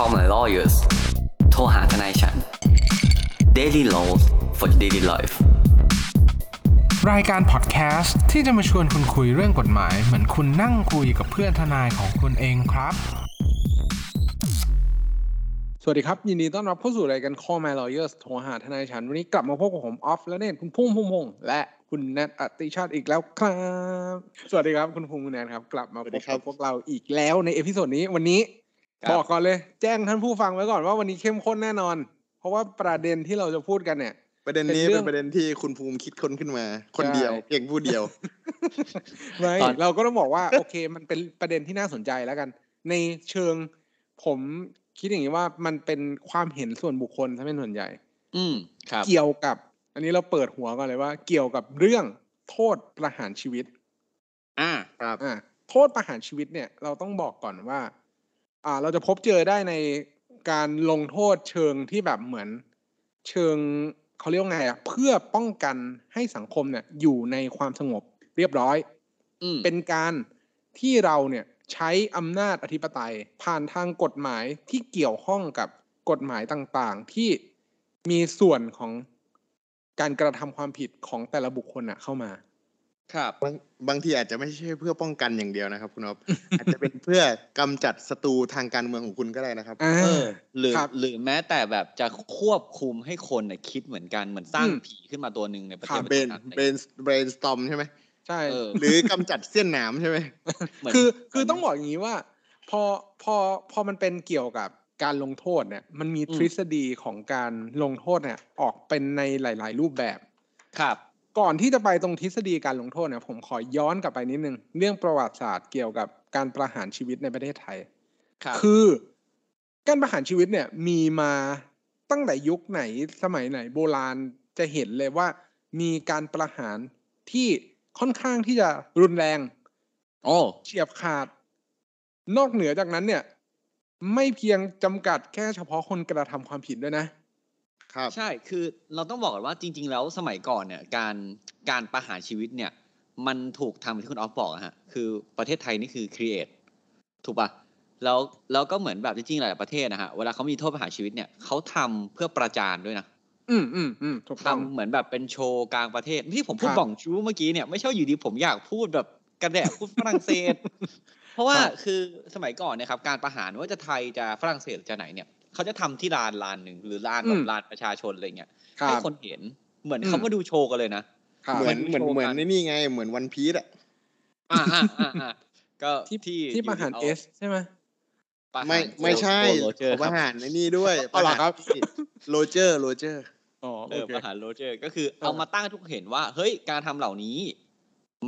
call my lawyers โทรหาทนายฉัน daily laws for daily life รายการพอดแคสต์ที่จะมาชวนคุณคุยเรื่องกฎหมาย เหมือนคุณนั่งคุยกับเพื่อนทนายของคุณเองครับ สวัสดีครับ ยินดีต้อนรับเข้าสู่รายการ Call My Lawyers โทรหาทนายฉัน วันนี้กลับมาพบกับผมออฟและเนตคุณพุ่มพุ่มพงษ์และคุณแนทอติชาติอีกแล้วครับ สวัสดีครับคุณพุ่มคุณแนทครับ กลับมาพบกับพวกเราอีกแล้วใน episode นี้วันนี้ บอกก่อนเลย แจ้งท่านผู้ฟังไว้ก่อนว่าวันนี้เข้มข้นแน่นอน เพราะว่าประเด็นที่เราจะพูดกันเนี่ย ประเด็นนี้เป็นเรื่เป็องนประเด็นที่คุณภูมิคิดค้นขึ้นมา คนเดียวใช่เพียงผู้เดียวไม่ตอนเราก็ต้องบอกว่า โอเค มันเป็นประเด็นที่น่าสนใจแล้วกัน ในเชิงผมคิดอย่างนี้ว่ามันเป็นความเห็นส่วนบุคคลถ้าเป็นส่วนใหญ่ อืมครับ เกี่ยวกับ อันนี้เราเปิดหัวก่อนเลยว่า เกี่ยวกับเรื่องโทษประหารชีวิต อ่าครับอ่าโทษประหารชีวิตเนี่ย เราต้องบอกก่อนว่า อ่าเราจะพบเจอได้ในการลงโทษเชิงที่แบบเหมือนเชิงเขาเรียกว่าไงอะเพื่อป้องกันให้สังคมเนี่ยอยู่ในความสงบเรียบร้อยอืมเป็นการที่เราเนี่ยใช้อำนาจอธิปไตย ผ่านทางกฎหมายที่เกี่ยวข้องกับกฎหมายต่างๆ ที่มีส่วนของการกระทำความผิดของแต่ละบุคคลน่ะเข้ามา ครับบางบางทีอาจจะไม่ใช่เพื่อป้องกันอย่างเดียวนะครับ คุณอ๊อฟอาจจะเป็นเพื่อกำจัดศัตรูทางการเมืองของคุณก็ได้นะครับอ่าเออหรือครับหรือแม้แต่แบบจะควบคุมให้คนน่ะคิดเหมือนกันเหมือนสร้างอืมผีขึ้นมาตัวหนึ่งในประเทศเบนนั้นเบนเบนสตอมใช่ไหมใช่เออหรือกำจัดเสี้ยนหนามใช่ไหมเหมืนคือคือเหมืนต้องบอกอย่างนี้ว่า พอพอพอมันเป็นเกี่ยวกับการลงโทษเนี่ย มันมีอืมทฤษฎีของการลงโทษเนี่ย ออกเป็นในหลาย ๆ รูปแบบครับ ก่อนที่จะไปตรงทฤษฎีการลงโทษเนี่ยผมขอย้อนกลับไปนิดนึง เรื่องประวัติศาสตร์เกี่ยวกับการประหารชีวิตในประเทศไทยครับคือการประหารชีวิตเนี่ยมีมาตั้งแต่ยุคไหนสมัยไหนโบราณจะเห็นเลยว่า มีการประหารที่ค่อนข้างที่จะรุนแรงโอ้เฉียบขาด นอกเหนือจากนั้นเนี่ย ไม่เพียงจำกัดแค่เฉพาะคนกระทำความผิดด้วยนะ ครับใช่คือเราต้องบอกก่อนว่าจริง ๆ แล้วสมัยก่อนเนี่ยการการประหารชีวิตเนี่ย มันถูกทำอย่างที่คุณออฟบอกอะฮะคือประเทศไทยนี่คือครีเอทถูกปะแล้วแล้วก็เหมือนแบบจริงๆหลายๆประเทศนะฮะเวลาเขามีโทษประหารชีวิตเนี่ยเขาทำเพื่อประจานด้วยนะอืมอืมอืมถูกต้องทำเหมือนแบบเป็นโชว์กลางประเทศที่ผมพูดครับบ่องชูเมื่อกี้เนี่ยไม่ใช่ว่าอยู่ดีผมอยากพูดแบบกระแดะพูดฝรั่งเศส เพราะว่าครับคือสมัยก่อนเนะครับการประหารไม่ว่าจะไทยจะฝรั่งเศสหรือจะไหนเนี่ย เขาจะทำที่ลานลานหนึ่งหรือลานแบบลานประชาชนอะไรเงี้ยครัให้บคนเห็นเหมือนอืมเขามาดูโชว์กันเลยนะครับเหมือนเหมือนโชว์เหมือนกันในนี่ไงเหมือนวันพีซอะอ่าอ่าอ่าอ่าก็ที่ที่ที่ประหารยู่เอดีสใช่ไหมประหารไม่ไม่ใช่โรเจอร์เขาคปรับระหารในนี่ด้วยอ๋อเหรอครับโรเจอร์โรเจอร์อ๋อเอโออเคประหารโรเจอร์ ก็คือเออเอามาตั้งให้ทุกคนเห็นว่า เฮ้ยการทำเหล่านี้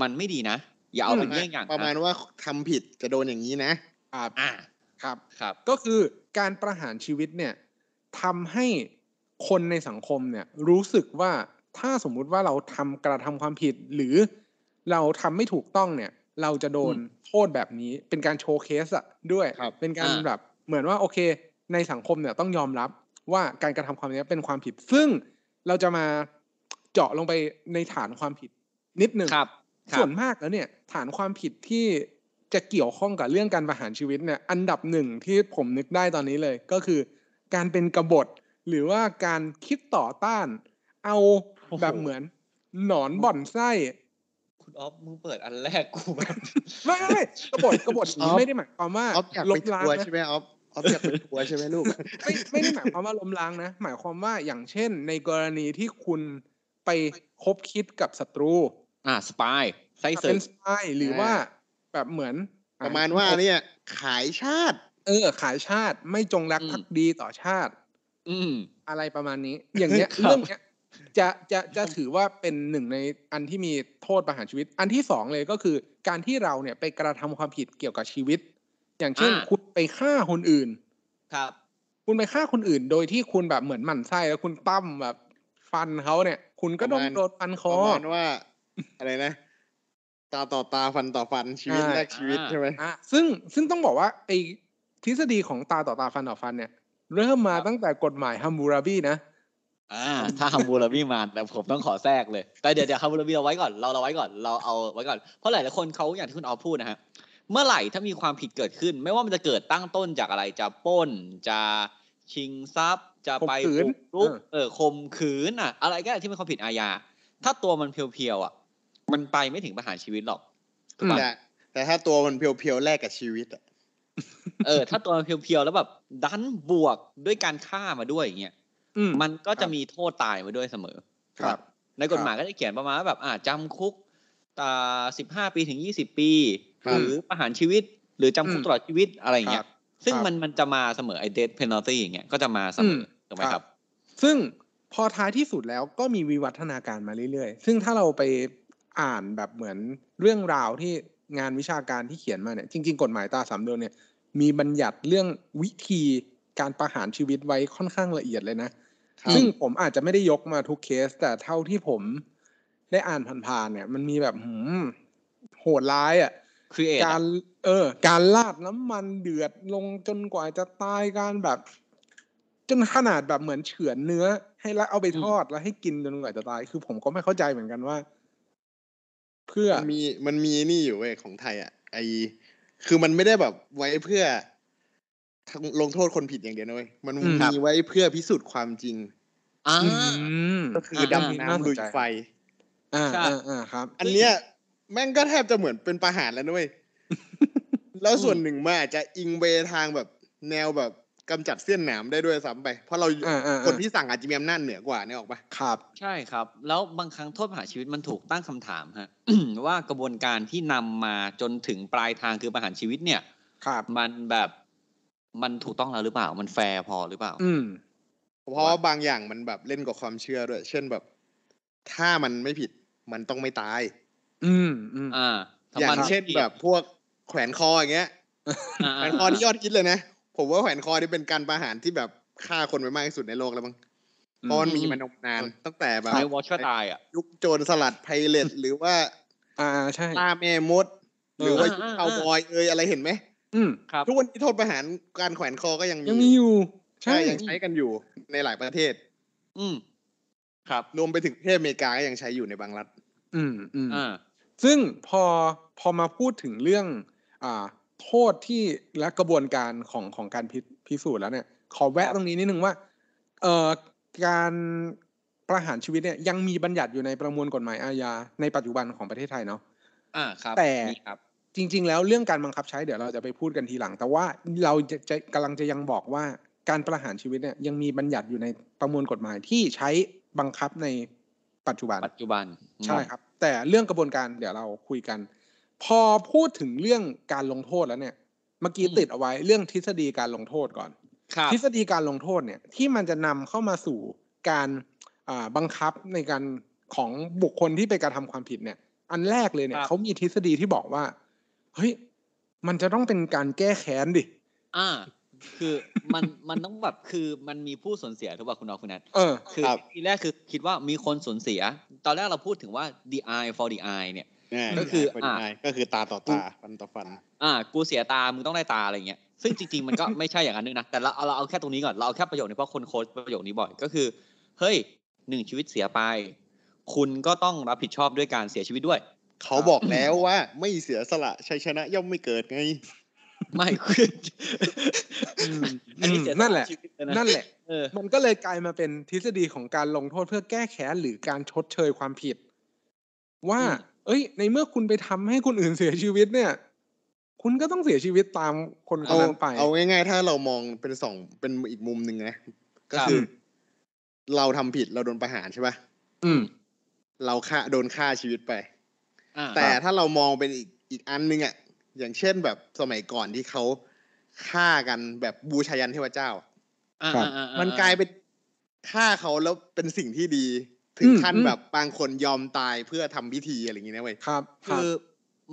มันไม่ดีนะ อย่าเอาเป็นเยี่ยงอย่างนประมาณว่าทำผิดจะโดนอย่างนี้นะครับอ่าครับครับ ก็คือ การประหารชีวิตเนี่ยทำให้คนในสังคมเนี่ยรู้สึกว่าถ้าสมมุติว่าเราทำกระทำความผิด หรือเราทำไม่ถูกต้องเนี่ย เราจะโดนโทษแบบนี้ เป็นการโชว์เคสอะด้วยครับเป็นการอ่าแบบเหมือนว่าโอเค ในสังคมเนี่ยต้องยอมรับว่าการกระทำความนี้เป็นความผิด ซึ่งเราจะมาเจาะลงไปในฐานความผิดนิดหนึ่งครับครับส่วนมากแล้วเนี่ย ฐานความผิดที่ จะเกี่ยวข้องกับเรื่องการประหารชีวิตเนี่ยอันดับหนึ่งที่ผมนึกได้ตอนนี้เลย ก็คือ การเป็นกบฏ หรือว่าการคิดต่อต้าน เอาแบบเหมือน หนอนบ่อนไส้คุณออฟมึงเปิดอันแรกกูแบบไม่ไม่ไม่กบฏกบฏนี้ออฟไม่ได้หมายความว่าออฟอยากลไปบล้างทัวร์นะใช่ไหมออฟออฟอยากไปทัวร์ใช่ไหมลูกไม่ไม่ได้หมายความว่าล้มล้างนะ หมายความว่าอย่างเช่น ในกรณีที่คุณไปคบคิดกับศัตรู อ่าสปายไส้ศึเป็กนสปายหรือว่า แบบเหมือน ประมาณว่าเนี่ย ขายชาติ เออ ขายชาติไม่จงรักอืมภักดีต่อชาติ อืม อะไรประมาณนี้ อย่างเงี้ยครับเรื่องเนี้ยจะจะจะถือว่าเป็นหนึ่งในอันที่มีโทษประหารชีวิต อันที่สองเลยก็คือ การที่เราเนี่ยไปกระทำความผิดเกี่ยวกับชีวิต อย่างเช่นคุณไปฆ่าคนอื่น ครับ คุณไปฆ่าคนอื่น โดยที่คุณแบบเหมือนหมั่นไส้แล้วคุณตั้มแบบฟันเขาเนี่ย คุณก็ต้องประมาณโดนฟันคปอระมาณว่า อะไรนะ ตาต่อตาฟันต่อฟันชีวิตใช่แลกชีวิตอ่าใช่ไหมอะซึ่งซึ่งต้องบอกว่าไอ้ทฤษฎีของตาต่อตาฟันต่อฟันเนี่ย เริ่มมาตั้งแต่กฎหมายฮัมบูราบีนะอ่าถ้าฮัมบูราบีมาแต่ผมต้องขอแทรกเลย แต่เดี๋ยวเดี๋ยวฮัมบูราบีเราไว้ก่อนเราเราไว้ก่อนเราเอาไว้ก่อนเพราะหลายหลายๆคนเขาอย่างที่คุณออฟพูดนะฮะเมื่อไหร่ถ้ามีความผิดเกิดขึ้น ไม่ว่ามันจะเกิดตั้งต้นจากอะไรจะปล้นจะชิงทรัพย์ จะไปข่มขืนบุกรุกเออเออข่มขืนอะ อะไรก็ได้ที่เป็นความผิดอาญาถ้าตัวมันเพียวๆอะ มันไปไม่ถึงประหารชีวิตหรอกถูกปะแต่แต่ถ้าตัวมันเพียวๆแลกกับชีวิตอะเออ ถ้าตัวมันเพียวๆแล้วแบบดันบวกด้วยการฆ่ามาด้วยอย่างเงี้ยอืมมันก็ครัจะบมีโทษตายมาด้วยเสมอ ครับ ในกฎหมายก็จะเขียนประมาณว่าแบบ อ่าจำคุกตาสิบห้าปีถึงยี่สิบปีครับหรือประหารชีวิต หรือจำคุกอืมตลอดชีวิตอะไรอย่างเงี้ครัยบซึ่งครับมันมันจะมาเสมอไอเดทเพน a ลตี้อย่างเงี้ยก็จะมาเสมอมถูกไหมครับ ซึ่งพอท้ายที่สุดแล้วก็มีวิวัฒนาการมาเรื่อยๆ ซึ่งถ้าเราไป อ่านแบบเหมือนเรื่องราวที่งานวิชาการที่เขียนมาเนี่ยจริง ๆ กฎหมายตราสามเดือนเนี่ยมีบัญญัติเรื่องวิธีการประหารชีวิตไว้ค่อนข้างละเอียดเลยนะครับซึ่งผมอาจจะไม่ได้ยกมาทุกเคส แต่เท่าที่ผมได้อ่านผ่านๆเนี่ย มันมีแบบหืมโหดร้ายอะครีเอทการเออ การลาดน้ำมันเดือดลงจนกว่าจะตายการแบบ จนขนาดแบบเหมือนเฉือนเนื้อ ให้แล้วเอาไปทอดแล้วให้กินจนกว่าจะตาย คือผมก็ไม่เข้าใจเหมือนกันว่า เพื่อมันมีมันมีนี่อยู่เว้ยของไทยอะไอคือมันไม่ได้แบบไว้เพื่อลงโทษคนผิดอย่างเดียวนะเว้ยมันอืมมีไว้เพื่อพิสูจน์ความจริงอ่าอืมก็คือดำน่าน้ำสลุนยใจไฟอ่าใช่อ่าอ่าครับ อันเนี้ยแม่งก็แทบจะเหมือนเป็นประหารแล้วนะเว้ยแล้วส่วนหนึ่งมันอาจจะอิงไปทางแบบแนวแบบ กำจัดเสี้ยนหนามได้ด้วยซ้ำไป เพราะเราอ่าอ่าอ่าคนที่สั่งอาจจะมีอำนาจเหนือกว่าเนี่ยออกปะครับ ใช่ครับ แล้วบางครั้งโทษประหารชีวิตมันถูกตั้งคำถามฮะว่ากระบวนการที่นำมาจนถึงปลายทางคือประหารชีวิตเนี่ย ครับ มันแบบมันถูกต้องแล้วหรือเปล่า มันแฟร์พอหรือเปล่า อืมเพราะว่าบางอย่างมันแบบเล่นกับความเชื่อด้วย เช่นแบบ ถ้ามันไม่ผิดมันต้องไม่ตาย อืมอืมอ่าถ้อย่างมันเช่นแบบพวกแขวนคออย่างเงี้ยอ่าแขวนคอที่ยอดฮิตเลยนะ ผมว่าแขวนคอที่เป็นการประหารที่แบบฆ่าคนไปมากที่สุดในโลกแล้วมั้งเพราะมันมีมานมนานตั้งแต่แบบในวอชตายอะยุคโจรสลัดไพเรตหรือว่า อ่าใช่ล่าแม่มด หรือว่ายุคอ่าคาวบอยเอยอะไรเห็นไหมอืมครับทุกวันนี้โทษประหารการแขวนคอก็ยังมียังมีอยู่ใช่ใช่ยังใช้กันอยู่ในหลายประเทศ อืมครับรวมไปถึงประเทศอเมริกาก็ยังใช้อยู่ในบางรัฐ อืมอืมอ่าซึ่งพอพอมาพูดถึงเรื่อง อ่า โทษที่และกระบวนการของของการพิพิสูจน์แล้วเนี่ย ขอแวะตรงนี้นิดนึงว่าเอ่อการประหารชีวิตเนี่ยยังมีบัญญัติอยู่ในประมวลกฎหมายอาญาในปัจจุบันของประเทศไทยเนาะอ่าครับ แต่นี่ครับจริง ๆ แล้วเรื่องการบังคับใช้เดี๋ยวเราจะไปพูดกันทีหลัง แต่ว่าเราจะจะกำลังจะยังบอกว่าการประหารชีวิตเนี่ยยังมีบัญญัติอยู่ในประมวลกฎหมายที่ใช้บังคับในปัจจุบันปัจจุบันใช่ครับ แต่เรื่องกระบวนการเดี๋ยวเราคุยกัน พอพูดถึงเรื่องการลงโทษแล้วเนี่ย เมื่อกี้ติดเอาไว้เรื่องทฤษฎีการลงโทษก่อนครับทฤษฎีการลงโทษเนี่ยที่มันจะนำเข้ามาสู่การอ่าบังคับในการของบุคคลที่ไปกระทำความผิดเนี่ย อันแรกเลยเนี่ยเขามีทฤษฎีที่บอกว่า เฮ้ย มันจะต้องเป็นการแก้แค้นดิ อ่า คือมันมันต้องแบบคือมันมีผู้สูญเสียถูกป่ะคุณนอคุณนัทเออคือครับทีแรกคือคิดว่ามีคนสูญเสีย ตอนแรกเราพูดถึงว่า the eye for the eye เนี่ยอ่า ก็คือเป็นอะยังไงก็คือตาต่อตาฟันต่อฟัน อ่า กูเสียตามึงต้องได้ตาอะไรเงี้ยซึ่งจริงๆมันก็ไม่ใช่อย่างนั้นนึงนะแต่เราเอาเราเอาแค่ตรงนี้ก่อนเราเอาแค่ประโยคนี้เพราะคนโค้ชประโยคนี้บ่อยก็คือ เฮ้ยหนึ่งชีวิตเสียไป คุณก็ต้องรับผิดชอบด้วยการเสียชีวิตด้วย เขาบอกแล้วว่าไม่เสียสละชัยชนะย่อมไม่เกิดไงไม่คืออืมอันนี้เสียนั่นแหละชีวิตเยนั่นแหละเออมันก็เลยกลายมาเป็นทฤษฎีของการลงโทษเพื่อแก้แค้นหรือการชดเชยความผิด ว่าอืม เอ้ย ในเมื่อคุณไปทำให้คนอื่นเสียชีวิตเนี่ย คุณก็ต้องเสียชีวิตตามคนคนเอานั้นไป เอาง่ายๆ ถ้าเรามองเป็นสองเป็นอีกมุมหนึ่งนะ ก็คือ เราทำผิดเราโดนประหารใช่ปะอืม เราฆ่าโดนฆ่าชีวิตไปอ่าแต่ถ้าเรามองเป็นอีกอีกอันหนึงอะ อย่างเช่นแบบสมัยก่อนที่เขาฆ่ากันแบบบูชายันเทพเจ้าอ่าครับอ่อ่อ่มันกลายเป็นฆ่าเขาแล้วเป็นสิ่งที่ดี ถึงอืมขั้นอืมแบบบางคนยอมตายเพื่อทำพิธีอะไรอย่างงี้นะเว้ยครับครับ คือ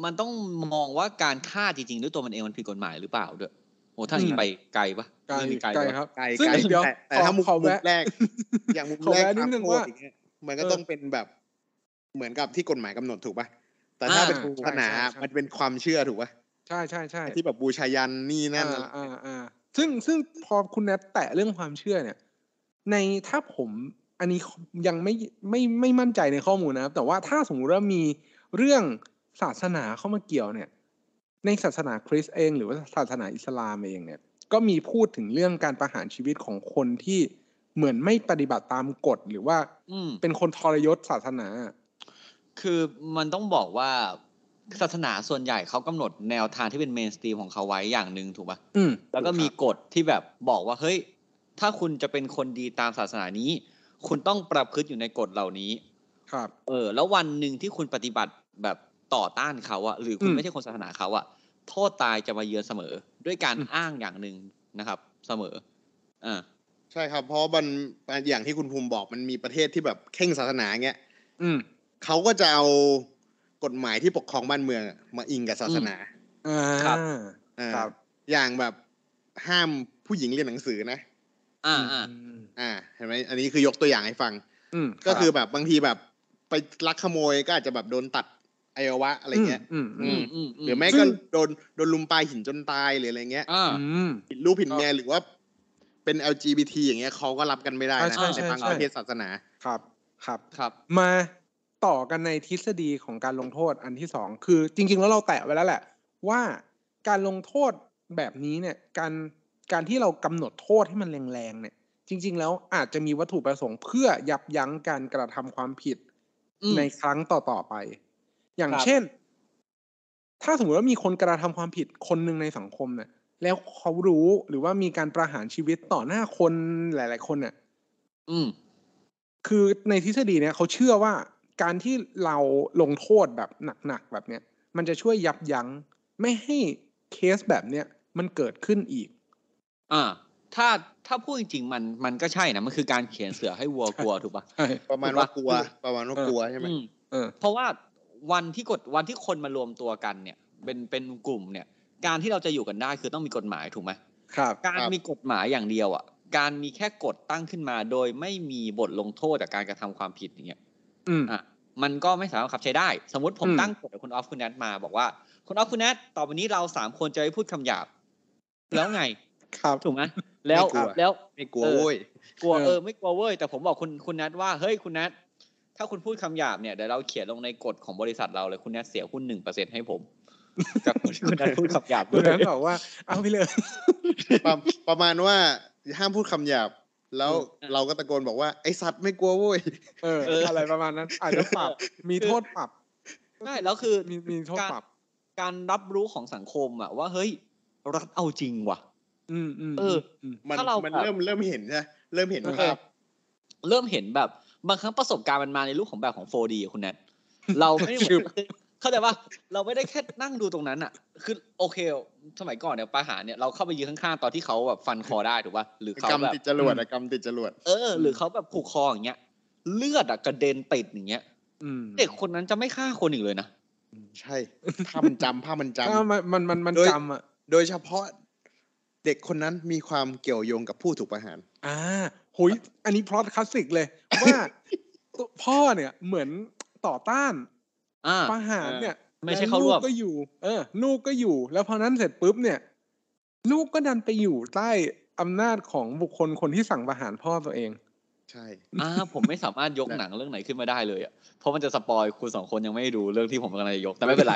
มันต้องมองว่าการฆ่าจริงๆด้วยตัวมันเองมันผิดกฎหมายหรือเปล่าด้วยโอ้ถ้าอย่างนี้อืมไปไกลปะไกลเรื่องนี้ไกลปะครับไกลซึ่งไกลเดี๋ยวแต่แต่ขอถ้ามุมขอมุมแวะแรก อย่างมุมขอแรกแวะนิดตามนึงโทษว่าอย่างเงี้ยมันก็เออต้องเป็นแบบเหมือนกับที่กฎหมายกำหนดถูกป่ะแต่ถ้าอ่าเป็นศาสนาใช่ใช่ใช่มันเป็นความเชื่อถูกป่ะใช่ใช่ใช่ที่แบบบูชายันนี่นั่นอ่าอะไรอ่าอ่าซึ่งซึ่งพอคุณแนทแตะเรื่องความเชื่อเนี่ย ในถ้าผม อันนี้ยังไม่ไม่ไม่มั่นใจในข้อมูลนะครับ แต่ว่าถ้าสมมุติว่ามีเรื่องศาสนาเข้ามาเกี่ยวเนี่ยจในศาสนาคริสต์เอง หรือว่าศาสนาอิสลามเองเนี่ย ก็มีพูดถึงเรื่องการประหารชีวิตของคนที่เหมือนไม่ปฏิบัติตามกฎหรือว่าอืมเป็นคนทรยศศาสนา คือมันต้องบอกว่าศาสนาส่วนใหญ่เขากำหนดแนวทางที่เป็นเมนสตรีมของเขาไว้อย่างหนึ่งถูกปะอืมแล้วก็มีกฎที่แบบบอกว่าเฮ้ย ถ้าคุณจะเป็นคนดีตามศาสนานี้ คุณต้องประพฤติอยู่ในกฎเหล่านี้ ครับ เออ แล้ววันหนึ่งที่คุณปฏิบัติแบบต่อต้านเขาอะหรือคุณอืมไม่ใช่คนศาสนาเขาอะโทษตายจะมาเยือนเสมอ ด้วยการอืมอ้างอย่างหนึ่งนะครับ เสมออ่าใช่ครับ เพราะมันอย่างที่คุณภูมิบอกมันมีประเทศที่แบบเข่งศาสนาเงี้ยอืมเขาก็จะเอากฎหมายที่ปกครองบ้านเมืองอะมาอิงกับศาสนาอ่าครับอ่าครับ อย่างแบบห้ามผู้หญิงเรียนหนังสือนะ อ่าอ่ามอ่าเห็นไหมอันนี้คือยกตัวอย่างให้ฟัง อืมก็คือรับแบบบางทีแบบไปลักขโมยก็อาจจะแบบโดนตัดอวัยวะอะไรเงี้ยอืมอือืมมอืมหรือไม่ซึ่ก็งโดนโดนลุมปลาหินจนตายหรืออะไรเงี้ยอ่าอืมผิดรูปผิดเมียหรือว่าเป็น LGBT อย่างเงี้ยเขาก็รับกันไม่ได้ใช่นะใช่ในใช่ทางใช่ประเทศศาสนาครับครับครับ มาต่อกันในทฤษฎีของการลงโทษอันที่สองคือจริง ๆ แล้วเราแตะไว้แล้วแหละ ว่าการลงโทษแบบนี้เนี่ย การ การที่เรากำหนดโทษให้มันแรงๆเนี่ย จริง ๆ แล้วอาจจะมีวัตถุประสงค์เพื่อยับยั้งการกระทำความผิดอืมในครั้งต่อๆไป อย่างครับเช่น ถ้าสมมติว่ามีคนกระทำความผิดคนหนึ่งในสังคมเนี่ย แล้วเขารู้หรือว่ามีการประหารชีวิตต่อหน้าคนหลาย ๆ คนเนี่ยอืม คือในทฤษฎีเนี่ยเขาเชื่อว่าการที่เราลงโทษแบบหนักๆแบบเนี้ย มันจะช่วยยับยั้งไม่ให้เคสแบบเนี้ยมันเกิดขึ้นอีก อ่าถ้าถ้าพูดจริงๆมันมันก็ใช่นะมันคือการเขียนเสือให้วัวกลัวถูกปะใช่ประมาณถูกปะว่ากลัว ประมาณว่ากลัวใช่ไหมอืมเออเพราะว่าวันที่กฎวันที่คนมารวมตัวกันเนี่ย เป็นเป็นกลุ่มเนี่ย การที่เราจะอยู่กันได้คือต้องมีกฎหมายถูกไหมครับ การมีกฎหมายอย่างเดียวอะ การมีแค่กฎตั้งขึ้นมา โดยไม่มีบทลงโทษจากการกระทำความผิดอย่างเงี้ยอืมอะมันก็ไม่สามารถบังคับใช้ได้ สมมติผมอืมตั้งกฎกับคุณออฟคุณแนทมาบอกว่าคุณออฟคุณแนทต่อไปนี้เราสามคนจะไม่พูดคำหยาบ แล้วไง ครับถูกไหมแล้วไม่กลัวแล้วไม่กลัวเออโว้ยกลัวเออเออไม่กลัวเว้ยแต่ผมบอกคุณคุณแนทว่าเฮ้ยคุณแนทถ้าคุณพูดคำหยาบเนี่ยเดี๋ยวเราเขียนลงในกฎของบริษัทเราเลยคุณแนทเสียหุ้นหนึ่งเปอร์เซ็นให้ผมจากคนที่คุณแนทพูดคำหยาบคุณด้วนั้นยบอกว่า เอาไปเลยประประมาณว่าห้ามพูดคำหยาบแล้วอืมเราก็ตะโกนบอกว่าไอสัตว์ไม่กลัวโว้ยเออเอออ อะไรประมาณนั้นอาจจะปรับมีโทษปรับใช่แล้วคือมีมีโทษการปรับ การรับรู้ของสังคมอะว่าเฮ้ยรัฐเอาจริงว่ะ อืมอืมเออมมันถ้าเรามันแบบเริ่มเริ่มเห็นใช่ไหมเริ่มเห็นเออภาพเริ่มเห็นแบบ บางครั้งประสบการณ์มันมาในรูปของแบบของ 4D อะคุณแนทเราไม่ได้คือเข้าใจว่าเราไม่ได้แค่นั่งดูตรงนั้นอะ คือโอเค สมัยก่อนเนี่ยประหารเนี่ยเราเข้าไปยืนข้างๆตอนที่เขาแบบฟันคอได้ถูกป่ะหรือเขากรรมแบบติดจรวดอะกรรมติดจรวดเออ หรือเขาแบบผูกคออย่างเงี้ย เลือดอะกระเด็นติดอย่างเงี้ยอืมเด็กคนนั้นจะไม่ฆ่าคนอีกเลยนะใช่ภาพมันจำภาพมันจำถ้ามันมันมันมันโดยจำอะโดยเฉพาะ เด็กคนนั้นมีความเกี่ยวโยงกับผู้ถูกประหาร อ่าหุยอันนี้พล็อตคลาสสิกเลยว่าตัวพ่อเนี่ยเหมือนต่อต้านอ่าประหารเนี่ยไม่ใช่แล้วเข้าร่ลูวกมก็อยู่ เออ ลูกก็อยู่ แล้วพอนั้นเสร็จปุ๊บเนี่ย ลูกก็ดันไปอยู่ใต้อำนาจของบุคคลคนที่สั่งประหารพ่อตัวเอง ใช่อ่าผมไม่สามารถยกหนังเรื่องไหนขึ้นมาได้เลยอะเพราะมันจะ spoil คุณสองคนยังไม่ได้ดูเรื่องที่ผมกำลังจะยกแต่ไม่เป็นไร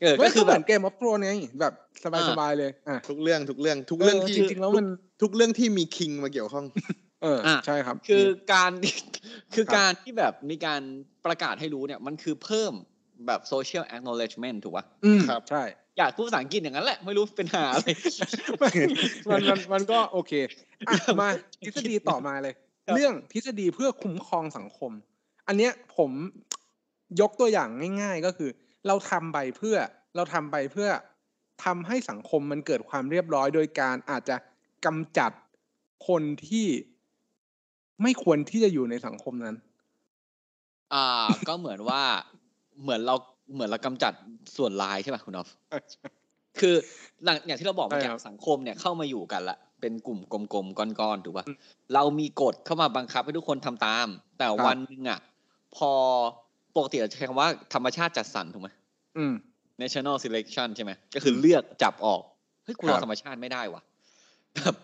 เออก็ก็คืคือแบบแบบเกมออฟโ o รไงแบบสบายๆเลยอะทุกเรื่องทุกเรื่องทุกเรื่องเออที่จริงๆแล้วมันทุกเรื่องที่มีคิงมาเกี่ยวข้อง เอออะใช่ครับ คือการคือครับการที่แบบมีการประกาศให้รู้เนี่ยมันคือเพิ่มแบบ social acknowledgement ถูกป่ะอืมครับใช่อยากพูดภาษาอังกฤษอย่างนั้นแหละ ไม่รู้เป็นหาอะไรมันมันมันก็โอเคอะมาทฤษฎีต่อมาเลยครับเรื่องทฤษฎีเพื่อคุ้มครองสังคม อันเนี้ยผมยกตัวอย่างง่าย ๆ ก็คือ เราทำไปเพื่อเราทำไปเพื่อทำให้สังคมมันเกิดความเรียบร้อย โดยการอาจจะกำจัดคนที่ไม่ควรที่จะอยู่ในสังคมนั้น อ่า ก็เหมือนว่าเหมือนเราเหมือนเรากำจัดส่วนลายใช่ป่ะคุณออฟคือหลังอย่างที่เราบอกเมื่อใช่กี้ครับสังคมเนี่ยเข้ามาอยู่กันละเป็นกลุ่มกลมๆก้อนๆถูกป่ะอืมเรามีกฎเข้ามาบังคับให้ทุกคนทำตาม แต่ครับวันหนึ่งอะ พอ ปกติเราจะใช้คำว่าธรรมชาติจัดสรรถูกไหมอืม national selection ใช่ไหมก็คือเลือกจับออกเฮ้ยกูรคอรับธรรมชาติไม่ได้ว่ะแบบ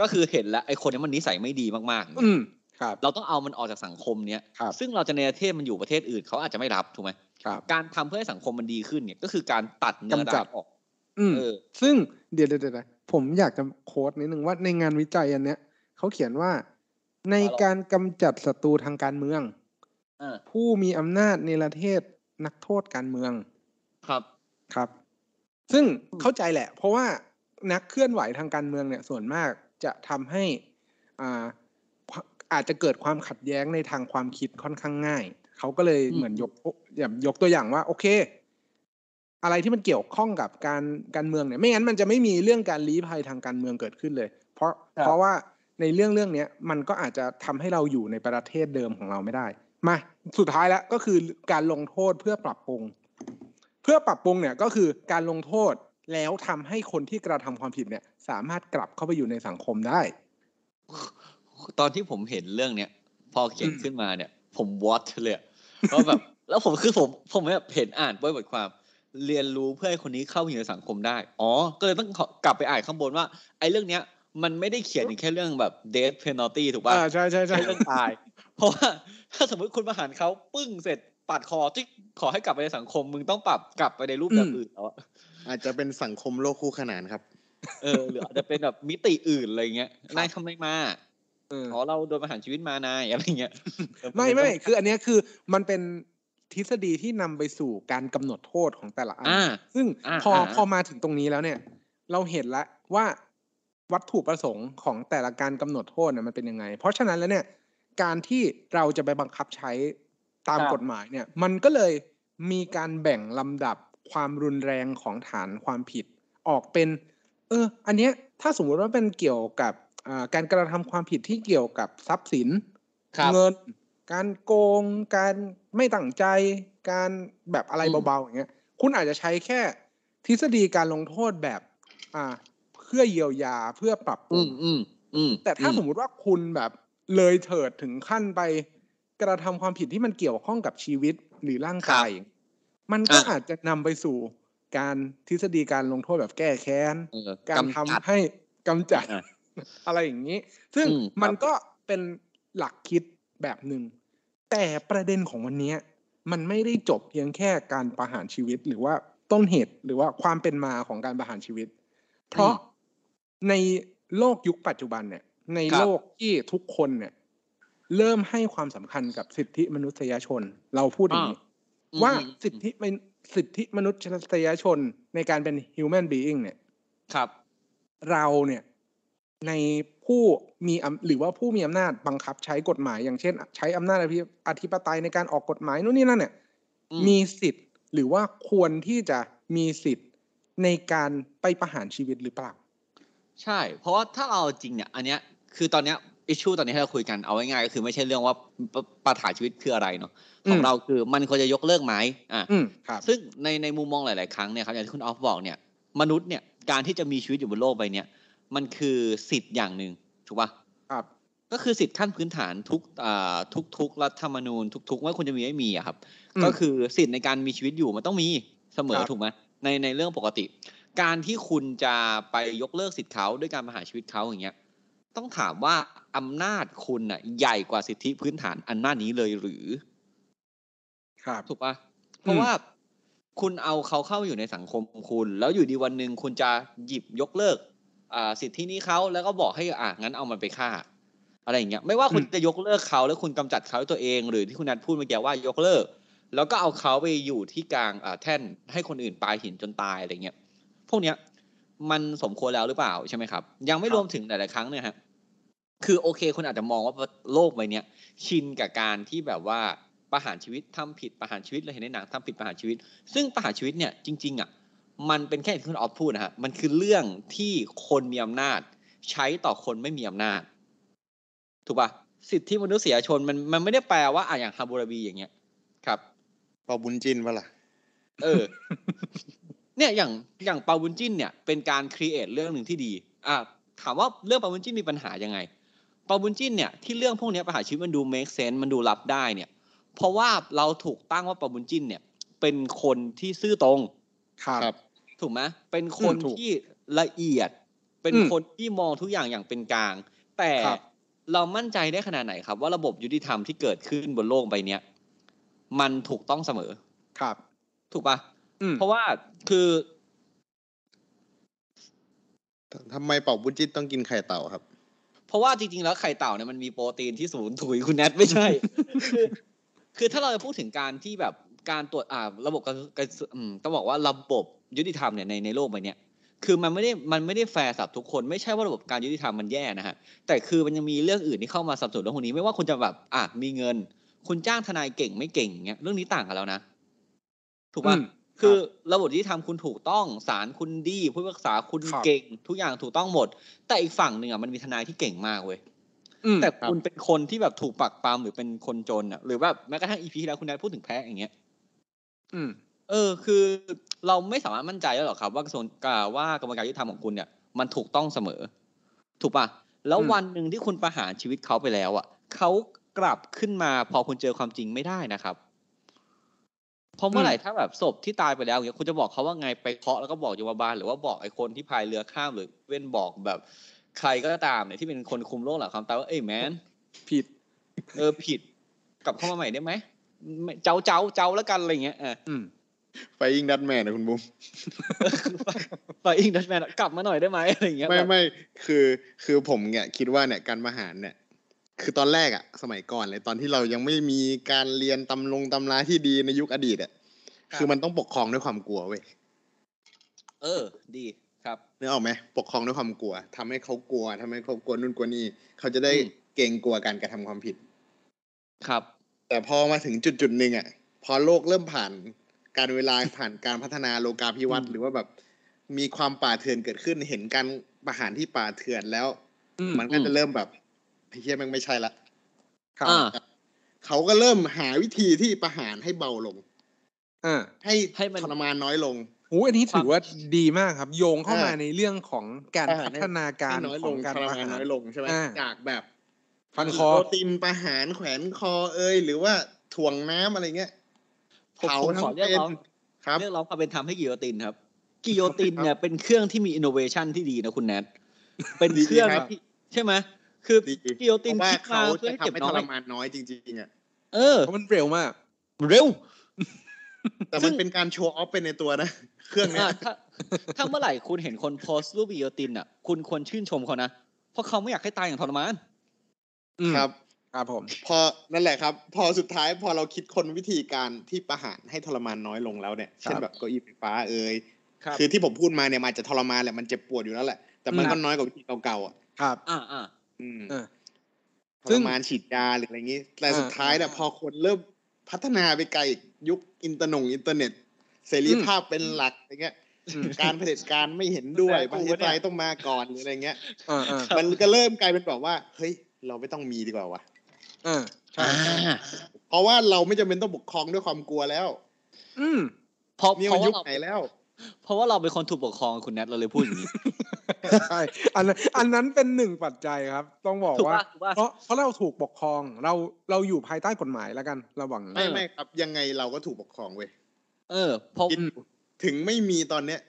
ก็คือเห็นแล้วไอ้คนนี้มันนิสัยไม่ดีมากๆอืมครับ เราต้องเอามันออกจากสังคมเนี้ยครับซึ่งเราจะในประเทศมันอยู่ประเทศอื่นเขาอาจจะไม่รับถูกไหมครับการทำเพื่อให้สังคมมันดีขึ้นเนี่ยก็คือการตัดเนื้อกำจัร้าดยออก อืมเออซึ่งเดี๋ยวเดี๋ยวเดี๋ยวผมอยากจะโค้ดนิดนึงว่าในงานวิจัยอันเนี้ยเขาเขียนว่าในการกำจัดศัตรูทางการเมืองอ่า ผู้มีอำนาจในประเทศนักโทษการเมือง ครับครับ ซึ่งเข้าใจแหละ เพราะว่านักเคลื่อนไหวทางการเมืองเนี่ยส่วนมากจะทำให้อ่าอาจจะเกิดความขัดแย้งในทางความคิดค่อนข้างง่าย เขาก็เลยอืมเหมือนยกอย่างยกตัวอย่างว่า โอเค อะไรที่มันเกี่ยวข้องกับการการเมืองเนี่ย ไม่งั้นมันจะไม่มีเรื่องการลี้ภัยทางการเมืองเกิดขึ้นเลย เพราะเพราะว่าในเรื่องเรื่องเนี้ยมันก็อาจจะทำให้เราอยู่ในประเทศเดิมของเราไม่ได้ มา สุดท้ายแล้วก็คือการลงโทษเพื่อปรับปรุง เพื่อปรับปรุงเนี่ยก็คือการลงโทษแล้วทำให้คนที่กระทำความผิดเนี่ย สามารถกลับเข้าไปอยู่ในสังคมได้ ตอนที่ผมเห็นเรื่องเนี้ยพอเขียนอืมขึ้นมาเนี่ย ผมวอตเลยอะเพราะแบบ แล้วผมคือผมผมแบบเห็นอ่านบทความ เรียนรู้เพื่อให้คนนี้เข้าอยู่ในสังคมได้ อ๋อ ก็เลยต้องขอกลับไปอ่านข้างบนว่า ไอ้เรื่องเนี้ยมันไม่ได้เขียนถึงแค่เรื่องแบบ death penalty ถูกป่ะอ่าใช่ใช่ใช่แค่เรื่องตาย เพราะว่าถ้าสมมติคุณประหารเขาปึ้งเสร็จปาดคอจิ๊กขอให้กลับไปในสังคม มึงต้องปรับกลับไปในรูปแบบอื่นแล้วอะอาจจะเป็นสังคมโลกคู่ขนานครับ เออหรืออาจจะเป็นแบบมิติอื่นอะไรเงี้ยนายทำอะไรมาเอออ๋อเราโดนประหารชีวิตมานายอะไรเงี้ยเออไม่ไม่คือ อันเนี้ยคือมันเป็นทฤษฎีที่นำไปสู่การกำหนดโทษของแต่ละอันอ่าซึ่งอ่าพออ่าพอมาถึงตรงนี้แล้วเนี่ย เราเห็นแล้วว่าวัตถุประสงค์ของแต่ละการกำหนดโทษเนี่ยมันเป็นยังไง เพราะฉะนั้นแล้วเนี่ย การที่เราจะไปบังคับใช้ตามกฎหมายเนี่ย มันก็เลยมีการแบ่งลำดับความรุนแรงของฐานความผิด ออกเป็น เออ อันเนี้ยถ้าสมมุติว่าเป็นเกี่ยวกับอ่าการกระทำความผิดที่เกี่ยวกับทรัพย์สินครับเงิน การโกง การไม่ตั้งใจ การแบบอะไรอืมเบาๆอย่างเงี้ย คุณอาจจะใช้แค่ทฤษฎีการลงโทษแบบ อ่า เพื่อเยียวยาเพื่อปรับปอืรุงมอืมอืมแต่ถ้าอืสมมุติว่าคุณแบบ เลยเถิดถึงขั้นไปกระทำความผิดที่มันเกี่ยวข้องกับชีวิตหรือร่างกาย มันก็อาจจะนำไปสู่การทฤษฎีการลงโทษแบบแก้แค้นเออการทำกำจัดให้กำจัดอะอะไรอย่างนี้ ซึ่งอืมครับมันก็เป็นหลักคิดแบบหนึ่ง แต่ประเด็นของวันเนี้ยมันไม่ได้จบเพียงแค่การประหารชีวิต หรือว่าต้นเหตุหรือว่าความเป็นมาของการประหารชีวิต เพราะในโลกยุคปัจจุบันเนี่ย ในครับโลกที่ทุกคนเนี่ย เริ่มให้ความสำคัญกับสิทธิมนุษยชน เราพูดอย่างนี้อืมว่าอืมสิทธิมนสิทธิมนุษยชนในการเป็น human being เนี่ย ครับ เราเนี่ยในผู้มีอำหรือว่าผู้มีอำนาจบังคับใช้กฎหมาย อย่างเช่น ใช้อำนาจอธิอธิปไตยในการออกกฎหมายนู่นนี่นั่นเนี่ยอืมมีสิทธิ์หรือว่าควรที่จะมีสิทธิ์ในการไปประหารชีวิตหรือเปล่า ใช่ เพราะว่าถ้าเอาจริงเนี่ย อันเนี้ย คือตอนเนี้ยอิชชูตอนนี้ที่เราคุยกันเอาง่ายๆก็คือไม่ใช่เรื่องว่าปประหารชีวิตคืออะไรเนาะของอืมเราคือมันควรจะยกเลิกไหมอะอืมครับซึ่งในในมุมมองหลาย ๆ ครั้งเนี่ยครับอย่างที่คุณออฟบอกเนี่ยมนุษย์เนี่ยการที่จะมีชีวิตอยู่บนโลกใบเนี้ยมันคือสิทธิ์อย่างหนึ่งถูกปะครับ ก็คือสิทธิขั้นพื้นฐานทุกอ่าทุกทุกรัฐธรรมนูญทุก ๆ ว่าคุณจะมีไม่มีอะครับอืมก็คือสิทธิ์ในการมีชีวิตอยู่มันต้องมีเสมอครับถูกไหมในในเรื่องปกติ การที่คุณจะไปยกเลิกสิทธิ์เขาด้วยการประหารชีวิตเขาอย่างเงี้ย ต้องถามว่าอำนาจคุณน่ะ ใหญ่กว่าสิทธิพื้นฐานอันหน้านี้เลยหรือ ครับถูกปะเพราะอืมว่าคุณเอาเขาเข้าอยู่ในสังคมคุณ แล้วอยู่ดีวันหนึ่งคุณจะหยิบยกเลิก อ่า สิทธินี้เขาแล้วก็บอกให้อะงั้นเอามันไปฆ่า อะไรอย่างเงี้ยไม่ว่าคุณจะยกเลิกเขาแล้วคุณกำจัดเขาด้วยตัวเอง หรือที่คุณนัทพูดเมื่อกี้ว่ายกเลิก แล้วก็เอาเขาไปอยู่ที่กลางอ่าแท่นให้คนอื่นปาหินจนตายอะไรเงี้ยพวกเนี้ย มันสมควรแล้วหรือเปล่าใช่ไหมครับ ยังไม่ครับรวมถึงหลาย ๆ ครั้งเนี่ยฮะคือโอเคคุณอาจจะมองว่าโลกใบเนี้ยชินกับการที่แบบว่าประหารชีวิตทำผิดประหารชีวิตเราเห็นในหนังทำผิดประหารชีวิต ซึ่งประหารชีวิตเนี่ยจริง ๆ อะ มันเป็นแค่ที่คุณออฟพูดนะฮะมันคือเรื่องที่คนมีอำนาจ ใช้ต่อคนไม่มีอำนาจ ถูกปะสิทธิมนุษยชนมันมันไม่ได้แปลว่าอะอย่างฮาบูราบีอย่างเงี้ย ครับเปาบุญจินปะล่ะเออ เนี่ยอย่างอย่างเปาบุญจิ้นเนี่ยเป็นการครีเอทเรื่องหนึ่งที่ดีอะถามว่าเรื่องเปาบุญจิ้นมีปัญหายังไงเปาบุญจิ้นเนี่ยที่เรื่องพวกเนี้ยประหารชีวิตมันดู make sense มันดูรับได้เนี่ย เพราะว่าเราถูกตั้งว่าเปาบุญจิ้นเนี่ยเป็นคนที่ซื่อตรงครับครับถูกไหมเป็นคนอืมถูกที่ละเอียด เป็นอืมคนที่มองทุกอย่างอย่างเป็นกลาง แต่ครับเรามั่นใจได้ขนาดไหนครับ ว่าระบบยุติธรรมที่เกิดขึ้นบนโลกใบเนี้ยมันถูกต้องเสมอครับ ถูกปะอืม เพราะว่าคือทำไมเป่าบุญจิตต้องกินไข่เต่าครับ เพราะว่าจริงๆแล้วไข่เต่าเนี่ยมันมีโปรตีนที่สูงถุยคุณแนทไม่ใช่คือคือถ้าเราจะพูดถึงการที่แบบการตรวจอ่า ระบบการการอืมต้องบอกว่าระบบยุติธรรมเนี่ยในในโลกใบเนี้ยคือมันไม่ได้มันไม่ได้แฟร์สำหรับทุกคนไม่ใช่ว่าระบบการยุติธรรมมันแย่นะฮะแต่คือมันยังมีเรื่องอื่นที่เข้ามาสนับสนุนเรื่องพวกนี้ไม่ว่าคุณจะแบบอะมีเงิน คุณจ้างทนายเก่งไม่เก่งเงี้ยเรื่องนี้ต่างกันแล้วนะ ถูกป่ะอืม คือระบบยุติธรรมคุณถูกต้องศาลคุณดีผู้พิพากษาคุณครับเก่ง ทุกอย่างถูกต้องหมด แต่อีกฝั่งหนึ่งอะมันมีทนายที่เก่งมากเว้ยอืมแต่คุณเป็นคนที่แบบถูกปักปามหรือเป็นคนจนอะหรือแบบแม้กระทั่งอีพีที่แล้วคุณแนทพูดถึงแพ้อย่างเงี้ย อืม เออ คือเราไม่สามารถมั่นใจได้หรอกครับ ว่ากระทรวงกาว่ากระบวนการยุติธรรมของคุณเนี่ย มันถูกต้องเสมอ ถูกปะแล้วอืมวันหนึ่งที่คุณประหารชีวิตเขาไปแล้วอะเขากลับขึ้นมาพอคุณเจอความจริงไม่ได้นะครับ เพราะเมื่อไหร่ถ้าแบบศพที่ตายไปแล้วเนี่ยคุณจะบอกเขาว่าไงไปเคาะแล้วก็บอกโยมบาลหรือว่าบอกไอ้คนที่พายเรือข้ามหรือเว้นบอกแบบใครก็ตามเนี่ยที่เป็นคนคุมโลกหลังความตายว่าเอ้ยแมนผิด เออผิดกลับเข้ามาใหม่ได้ไหมไม่เจ้าเจ้าเจ้าแล้วกันอะไรเงี้ยเอออืมไฟอิงดัตแมนนะคุณบุ้มไปอิงดัชแมนกลับมาหน่อยได้ไหมอะไรเงี้ยไม่แบบไม่คือคือผมเนี่ยคิดว่าเนี่ยการประหารเนี่ย คือตอนแรกอะสมัยก่อนเลยตอนที่เรายังไม่มีการเรียนตำลงตำราที่ดีในยุคอดีตอะคือมันต้องปกครองด้วยความกลัวเว้ยเออ ดีครับนึกออกไหมปกครองด้วยความกลัวทำให้เขากลัวทำให้เขากลัวนู่นกลัวนี่เขาจะได้อืมเกรงกลัวการกระทำความผิด ครับ แต่พอมาถึงจุดจุดๆหนึ่งอะพอโลกเริ่มผ่านการเวลาผ่านการพัฒนาโลกาภิวัตน์หรือว่าแบบมีความป่าเถื่อนเกิดขึ้นเห็นการประหารที่ป่าเถื่อนแล้วอืมมันก็จะเริ่มแบบ ไอ้เฮียแมันไม่ใช่ละครับอ่าเขาก็เริ่มหาวิธีที่ประหารให้เบาลงอ่าให้ให้มันทรมานน้อยลงโอ้อันนี้ถือว่าดีมากครับ โยงเข้ามาอ่าในเรื่องของการประหารพัฒนาการให้น้อยขลองงการทรประมานหารน้อยลงใช่ไหมอ่าจากแบบฟันคอโปรตีนประหารแขวนคอเอยหรือว่าถ่วงน้ำอะไรเงี้ยผมเผาทั้งเป็นครับผมขอเรียกร้องเรียกร้องความเป็นธรรมให้กิโยตินครับ กิโยตินเนี่ยเป็นเครื่องที่มีอินโนเวชันที่ดีนะคุณแนทเป็นเครื่องดีครับที่ใช่ไหม คือดีกิโยตินเพราะว่าคิดมาเขาเพื่อจะให้เจ็บทำให้น้ทอรยมานน้อยจริงๆอะเออเพราะมันเร็วมาก เร็ว แต่มันเป็นการ show off ไปในตัวนะ เครื่องเนี้ยอะถ้าถ้าเมื่อไหร่คุณเห็นคนโพสต์รูปกิโยตินอะ คุณควรชื่นชมเขานะ เพราะเขาไม่อยากให้ตายอย่างทรมานอืมครับครับผม พอนั่นแหละครับ พอสุดท้ายพอเราคิดคนวิธีการที่ประหารให้ทรมานน้อยลงแล้วเนี่ยเช่นแบบเก้าอี้ไฟฟ้าเอ่ยครับคือที่ผมพูดมาเนี่ยมันอาจจะทรมานแหละมันเจ็บปวดอยู่แล้วแหละแต่มันอืมก็น้อยกว่าวิธีเก่าๆอะครับ อ่าอ่าอืมอ่าท ซึ่รงมานฉีดยาหรืออะไรอย่างงี้แต่สุดท้ายเนี่ยอ่าพอคนเริ่มพัฒนาไปไกลอีกยุคอินเตอร์หนงอินเทอร์เน็ต เสรีภาพเป็นหลักอย่างเงี้ยอืมการเผด็จการไม่เห็นด้วยแต่ประกูเทศไทยเนี่ยต้องมาก่อนหรืออะไรเงี้ยอ่าอ่ามันก็เริ่มกลายเป็นแบบว่า เฮ้ย เราไม่ต้องมีดีกว่าวะอ่าใช่ใช่เพราะว่าเราไม่จำเป็นต้องปกครองด้วยความกลัวแล้ว อืมเพราะนี่เพมันราะยุว่าคเราไหนแล้ว เพราะว่าเราเป็นคนถูกปกครองคุณแนทเราเลยพูดอย่างนี้ใช่ อันนั้นอันนั้นเป็นหนึ่งปัจจัยครับ ต้องบอกถูกว่าป่ะถูกป่ะเพราะเพราะเราถูกปกครองเราเราอยู่ภายใต้กฎหมายแล้วกันระหว่างไม่ไม่ครับ ยังไงเราก็ถูกปกครองเว้ยเออเพราะคิดถึงไม่มีตอนเนี้ย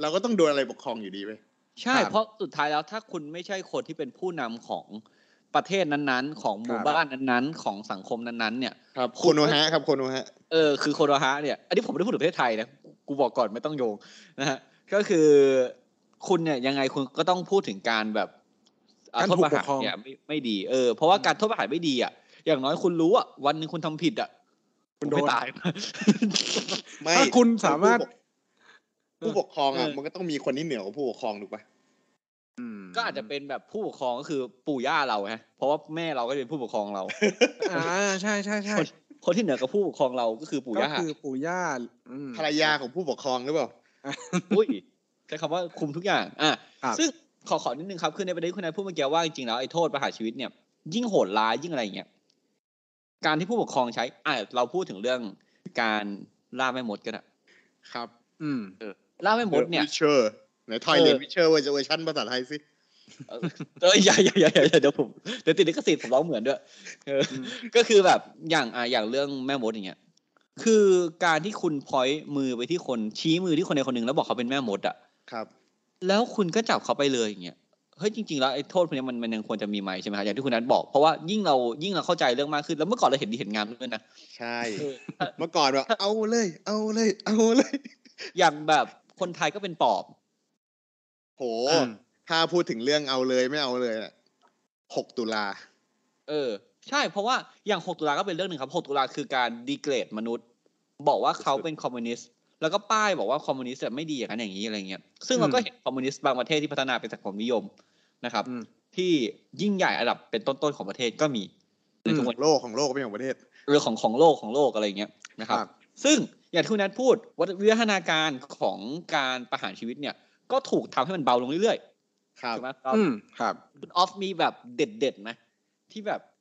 เราก็ต้องโดนอะไรปกครองอยู่ดีเว้ยใช่ เพราะสุดท้ายแล้วถ้าคุณไม่ใช่คนที่เป็นผู้นำของประเทศนั้นๆ ของหมู่บ้านนั้นๆ ของสังคมนั้นๆ เนี่ยครับโคโนฮะครับโคโนฮะเออคือโคโรฮะเนี่ยอันนี้ผมไม่ได้พูดถึงประเทศไทยนะกูบอกก่อนไม่ต้องโยงนะฮะก็คือ คุณเนี่ยยังไงคุณก็ต้องพูดถึงการแบบอะการโทษถูกประหารปกครองเนี่ยไม่ไม่ดีเออเพราะว่าการโทษประหารไม่ดีอะอย่างน้อยคุณรู้อะวันหนึ่งคุณทำผิดอะคุณโดนไม่ตายไม่ถ้าคุณสามารถ ผู้ปกครองอะเออมันก็ต้องมีคนที่เหนือกว่าผู้ปกครองถูกปะอืมก็อาจจะเป็นแบบผู้ปกครองก็คือปู่ย่าเราฮะเพราะว่าแม่เราก็เป็นผู้ปกครองเราอ่าใช่ใช่ใช่คนคนที่เหนือกับผู้ปกครองเราก็คือปู่ก็ย่าคือปู่ย่าอืมภรรยาของผู้ปกครองหรือเปล่าอุ้ย ใช้คำว่าคุมทุกอย่าง อะครับซึ่งขอขอนิดนึงครับคือในประเด็นที่คุณนายพูดเมื่อกี้ว่าจริงๆแล้วไอ้โทษประหารชีวิตเนี่ยยิ่งโหดร้ายยิ่งอะไรอย่างเงี้ยการที่ผู้ปกครองใช้อะเราพูดถึงเรื่องการล่าแม่มดกันอะครับ อืมล่าแม่มดเนี่ย Witcher ไหนทอยเหรียญ Witcher เวอร์เวอร์ชันภาษาไทยสิเออเอออย่าอย่าอย่าอย่าอย่าเดี๋ยวผมเดี๋ยวติดลิขสิทธิ์ผมร้องเหมือนด้วยเอออมก็คือแบบอย่างอะอย่างเรื่องแม่มดอย่างเงี้ย คือการที่คุณพอยมือไปที่คนชี้มือที่คนใดคนหนึ่งแล้วบอกเขาเป็นแม่มดอะ ครับ แล้วคุณก็จับเขาไปเลยอย่างเงี้ยเฮ้ยจริงๆแล้วไอ้โทษพวกนี้มันมันยังควรจะมีไหมใช่ไหมครับอย่างที่คุณนัทบอกเพราะว่ายิ่งเรายิ่งเราเข้าใจเรื่องมากขึ้นแล้วเมื่อก่อนเราเห็นดีเห็นงามด้วยนะใช่เออเมื่อก่อนแบบเอาเลย เอาเลย เอาเลย อย่างแบบคนไทยก็เป็นปอบโหอืมถ้าพูดถึงเรื่องเอาเลยไม่เอาเลยอะหกตุลา เออ ใช่ เพราะว่าอย่าง6ตุลาก็เป็นเรื่องหนึ่งครับ6ตุลาคือการดีเกรดมนุษย์ บอกว่าเขาเป็นคอมมิวนิสต์ แล้วก็ป้ายบอกว่าคอมมิวนิสต์ไม่ดีอย่างนั้นอย่างนี้อะไรเงี้ยซึ่งเราก็เห็นคอมมิวนิสต์บางประเทศที่พัฒนาเป็นสังคมนิยมนะครับอืมที่ยิ่งใหญ่ระดับเป็นต้นๆของประเทศก็มีในทุกอืมวันโลกของโลกไม่ใช่ของประเทศเรื่องของของโลกของโลกอะไรเงี้ยนะครับครับซึ่งอย่างที่คุณนัทพูดวัวิวัฒนาการของการประหารชีวิตเนี่ย ก็ถูกทำให้มันเบาลงเรื่อยๆครับถูกไหมครับอืมครับคุณออฟมีแบบเด็ดๆไหมที่แบบเ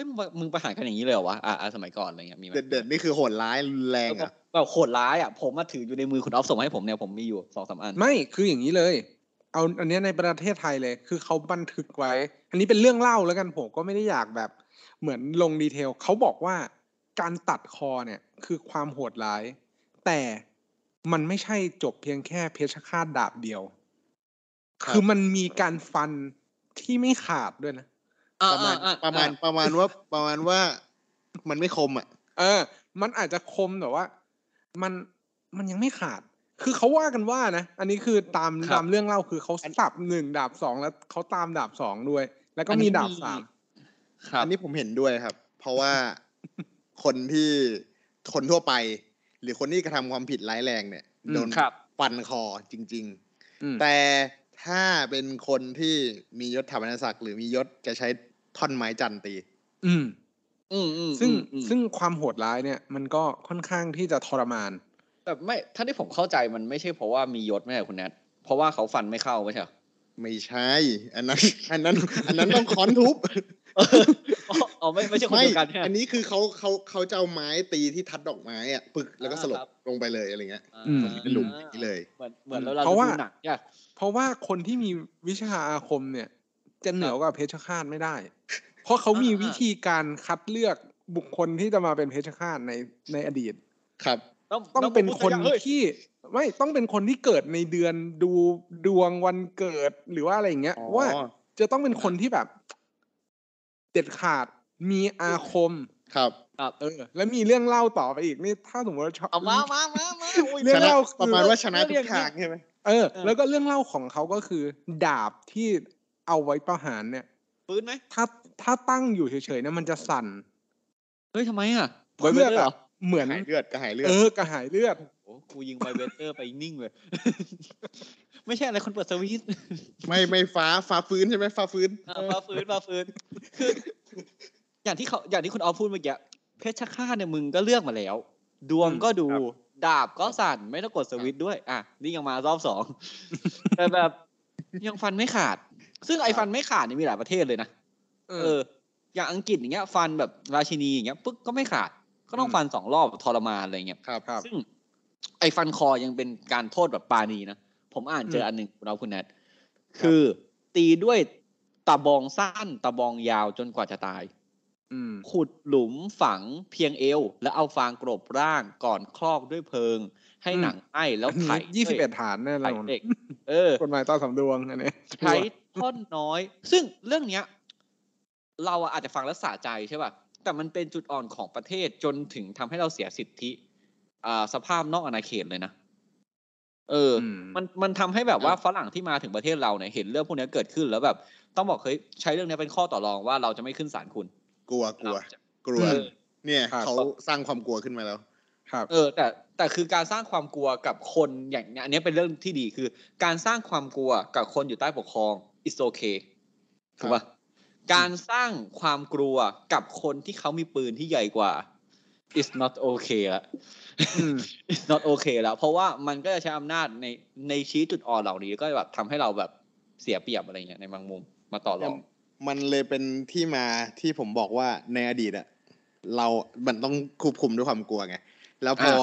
ฮ้ยมึงมึงประหารกันอย่างนี้เลยเหรอวะอ่าอ่าสมัยก่อนอะไรเงี้ยมีไหมเด็ดๆนี่คือโหดร้ายรุนแรงแล้วก็อะแบบโหดร้ายอะผมมาถืออยู่ในมือคุณออฟส่งมาให้ผมเนี่ยผมมีอยู่สองสามอันไม่คืออย่างนี้เลย เอาอันเนี้ยในประเทศไทยเลย คือเขาบันทึกไว้ อันนี้เป็นเรื่องเล่าแล้วกันผมก็ไม่ได้อยากแบบ เหมือนลงดีเทลเขาบอกว่าการตัดคอเนี่ยคือความโหดร้าย แต่มันไม่ใช่จบเพียงแค่เพชฌฆาตดาบเดียว คือมันมีการฟันที่ไม่ขาดด้วยนะอ่ ประมาณอ่อ่ประมาณอ่ประมาณว่าประมาณว่ามันไม่คมอะ เออ มันอาจจะคมแต่ว่า มันมันยังไม่ขาด คือเขาว่ากันว่านะ อันนี้คือตามตามเรื่องเล่าคือเขาสับหนึ่งดาบสองแล้วเขาตามดาบสองด้วย แล้วก็มีดาบสามครับอันนี้ผมเห็นด้วยครับ เพราะว่าคนที่คนทั่วไป หรือคนที่กระทำความผิดร้ายแรงเนี่ยอืมโดนครับฟันคอจริงอืมๆแต่ถ้าเป็นคนที่มียศถาบรรณศักดิ์หรือมียศจะใช้ ท่อนไม้จันตี อืม อืมอืมซึ่งอืมซึ่งความโหดร้ายเนี่ย มันก็ค่อนข้างที่จะทรมาน แต่ไม่ถ้าที่ผมเข้าใจมันไม่ใช่เพราะว่ามียศไม่ใช่คุณแนทเพราะว่าเขาฟันไม่เข้าไม่ใช่เหรอไม่ใช่ อันนั้น อันนั้น อันนั้นต้องค้อนทุบอ๋ออ๋อไม่ไม่ใช่คนไม่เดียวกันใช่ไหมอันนี้คือเขาเขาเขาจะเอาไม้ตีที่ทัดดอกไม้อะปึกแล้วก็สลบอ่าครับลงไปเลยอะไรเงี้ยอืมเป็นหลุมอย่างนี้เลย เหมือนเหมือนเราเราเพราะว่าดูหนังเนี่ยเพราะว่าคนที่มีวิชาอาคมเนี่ย จะเหนือกว่าเพชฌฆาตไม่ได้ เพราะเขามีวิธีการคัดเลือกบุคคลที่จะมาเป็นเพชฌฆาตในในอดีต ครับ ต้องเป็นคนที่ไม่ต้องเป็นคนที่เกิดในเดือนดูดวงวันเกิดหรือว่าอะไรอย่างเงี้ยอ๋อว่าจะต้องเป็นคนที่แบบ เด็ดขาดมีอาคมครับเออ แล้วมีเรื่องเล่าต่อไปอีกนี่ถ้าสมมติว่าชอบเอามามามามาโอ้ยเรื่ชองนะเล่าคือประมาณว่าชนะเรื่ทุองกทางใช่ไหมเออเออ แล้วก็เรื่องเล่าของเขาก็คือ ดาบที่ เอาไว้ประหารเนี่ยปืนไหมถ้าถ้าตั้งอยู่เฉยๆเนี่ยมันจะสั่นเฮ้ยทำไมอะเพื่อไวเบเตอร์เหรแบบเหมือนหายเลือดก็หายเลือดเออกระหายเลือดโอ้กูยิงไวเบเตอร์ไปนิ่งเลย ไม่ใช่อะไรคนเปิดสวิตช์ไม่ไม่ฟ้าฟ้าฟื้นใช่ไหมฟ้าฟื้นอ่าฟ้าฟื้นฟ้าฟื้นคืออย่างที่เขาอย่างที่คุณออฟพูดเมื่อกี้เพชรฆาตเนี่ยมึงก็เลือกมาแล้ว ดวงก็ดูครับดาบก็สั่นไม่ต้องกดสวิตช์ด้วย อะนี่ยังมารอบสองแต่แบบยังฟันไม่ขาด ซึ่งไอ้ฟันไม่ขาดเนี่ยมีหลายประเทศเลยนะเอเอออ อย่างอังกฤษอย่างเงี้ย ฟันแบบราชินีอย่างเงี้ยปึ๊กก็ไม่ขาด ก็ต้องอืมฟันสองรอบทรมานอะไรเงี้ยครับครับซึ่ง ไอ้ฟันคอยังเป็นการโทษแบบปาณีนะผมอ่านเจอมอันหนึ่งคุณเอาคุณแนทคือตีด้วยตะบองสั้นตะบองยาวจนกว่าจะตายอืมขุดหลุมฝังเพียงเอว แล้วเอาฟางกรบร่างก่อนคลอกด้วยเพลิง ให้อืมหนังไหม้แล้วอันนี้ไถ่ยี่สิบเอ็ดด้วยฐานแน่นไถ่อนเด็กเออกฎหมายต่อสำดวงอันนี้ใช้ ท่อนน้อย ซึ่งเรื่องเนี้ย เราอะอาจจะฟังแล้วสะใจใช่ป่ะแต่มันเป็นจุดอ่อนของประเทศจนถึงทำให้เราเสียสิทธิอ่าสภาพนอกอาณาเขตเลยนะเอออมมันมันทำให้แบบว่าฝรั่งที่มาถึงประเทศเราเนี่ยเห็นเรื่องพวกเนี้ยเกิดขึ้นแล้วแบบ ต้องบอกเฮ้ยใช้เรื่องเนี้ยเป็นข้อต่อรองว่าเราจะไม่ขึ้นศาลคุณ กลัวกลัวเราจะกลัวอืมเนี่ยครับเขาสร้างความกลัวขึ้นมาแล้ว ครับ เออ แต่แต่คือการสร้างความกลัวกับคนอย่างเนี้ยอันเนี้ยเป็นเรื่องที่ดีคือ การสร้างความกลัวกับคนอยู่ใต้ปกครอง is okay ถูกปะการสร้างความกลัวกับคนที่เขามีปืนที่ใหญ่กว่า is not okay ละอืม is not okay แล้ว เพราะว่ามันก็จะใช้อำนาจในในชี้จุดอ่อนเหล่านี้ก็แบบทำให้เราแบบเสียเปรียบอะไรเงี้ยในบางมุมมาต่อรอง มันเลยเป็นที่มาที่ผมบอกว่าในอดีตอะเรา มันต้องควบคุมด้วยความกลัวไง แล้วพอ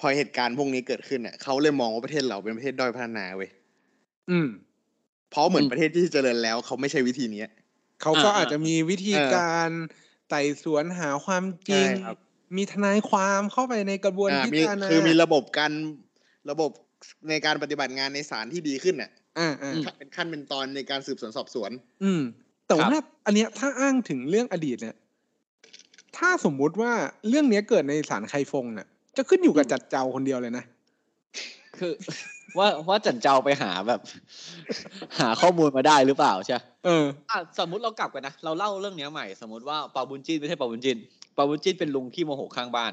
พอเหตุการณ์พวกนี้เกิดขึ้นเนี่ยเขาเลยมองว่าประเทศเราเป็นประเทศด้อยพัฒนาเว้ย อืม เพราะเหมือนอืมประเทศที่เจริญแล้วเขาไม่ใช่วิธีเนี้ยเขาก็อ่าอาจจะมีวิธีเออการไต่สวนหาความจริงใช่ครับมีทนายความเข้าไปในกระบวนอ่าพิมีจารณาคือมีระบบการระบบในการปฏิบัติงานในศาลที่ดีขึ้นน่ะอ่าอ่าเป็นขั้นเป็นตอนในการสืบสวนสอบสวน อืม แต่ครับว่าอันเนี้ยถ้าอ้างถึงเรื่องอดีตเนี่ย ถ้าสมมุติว่าเรื่องเนี้ยเกิดในศาลไคฟงเนี่ยจะขึ้นอยู่กับจัดเจ้าคนเดียวเลยนะ คือว่าว่าจันเจ้าไปหาแบบ หาข้อมูลมาได้หรือเปล่าใช่เอออะสมมุติเรากลับกันนะเราเล่าเรื่องเนี้ยใหม่ สมมติว่าเปาบุญจินไม่ใช่เปาบุญจินเปาบุญจินเป็นลุงขี้โมโหข้างบ้าน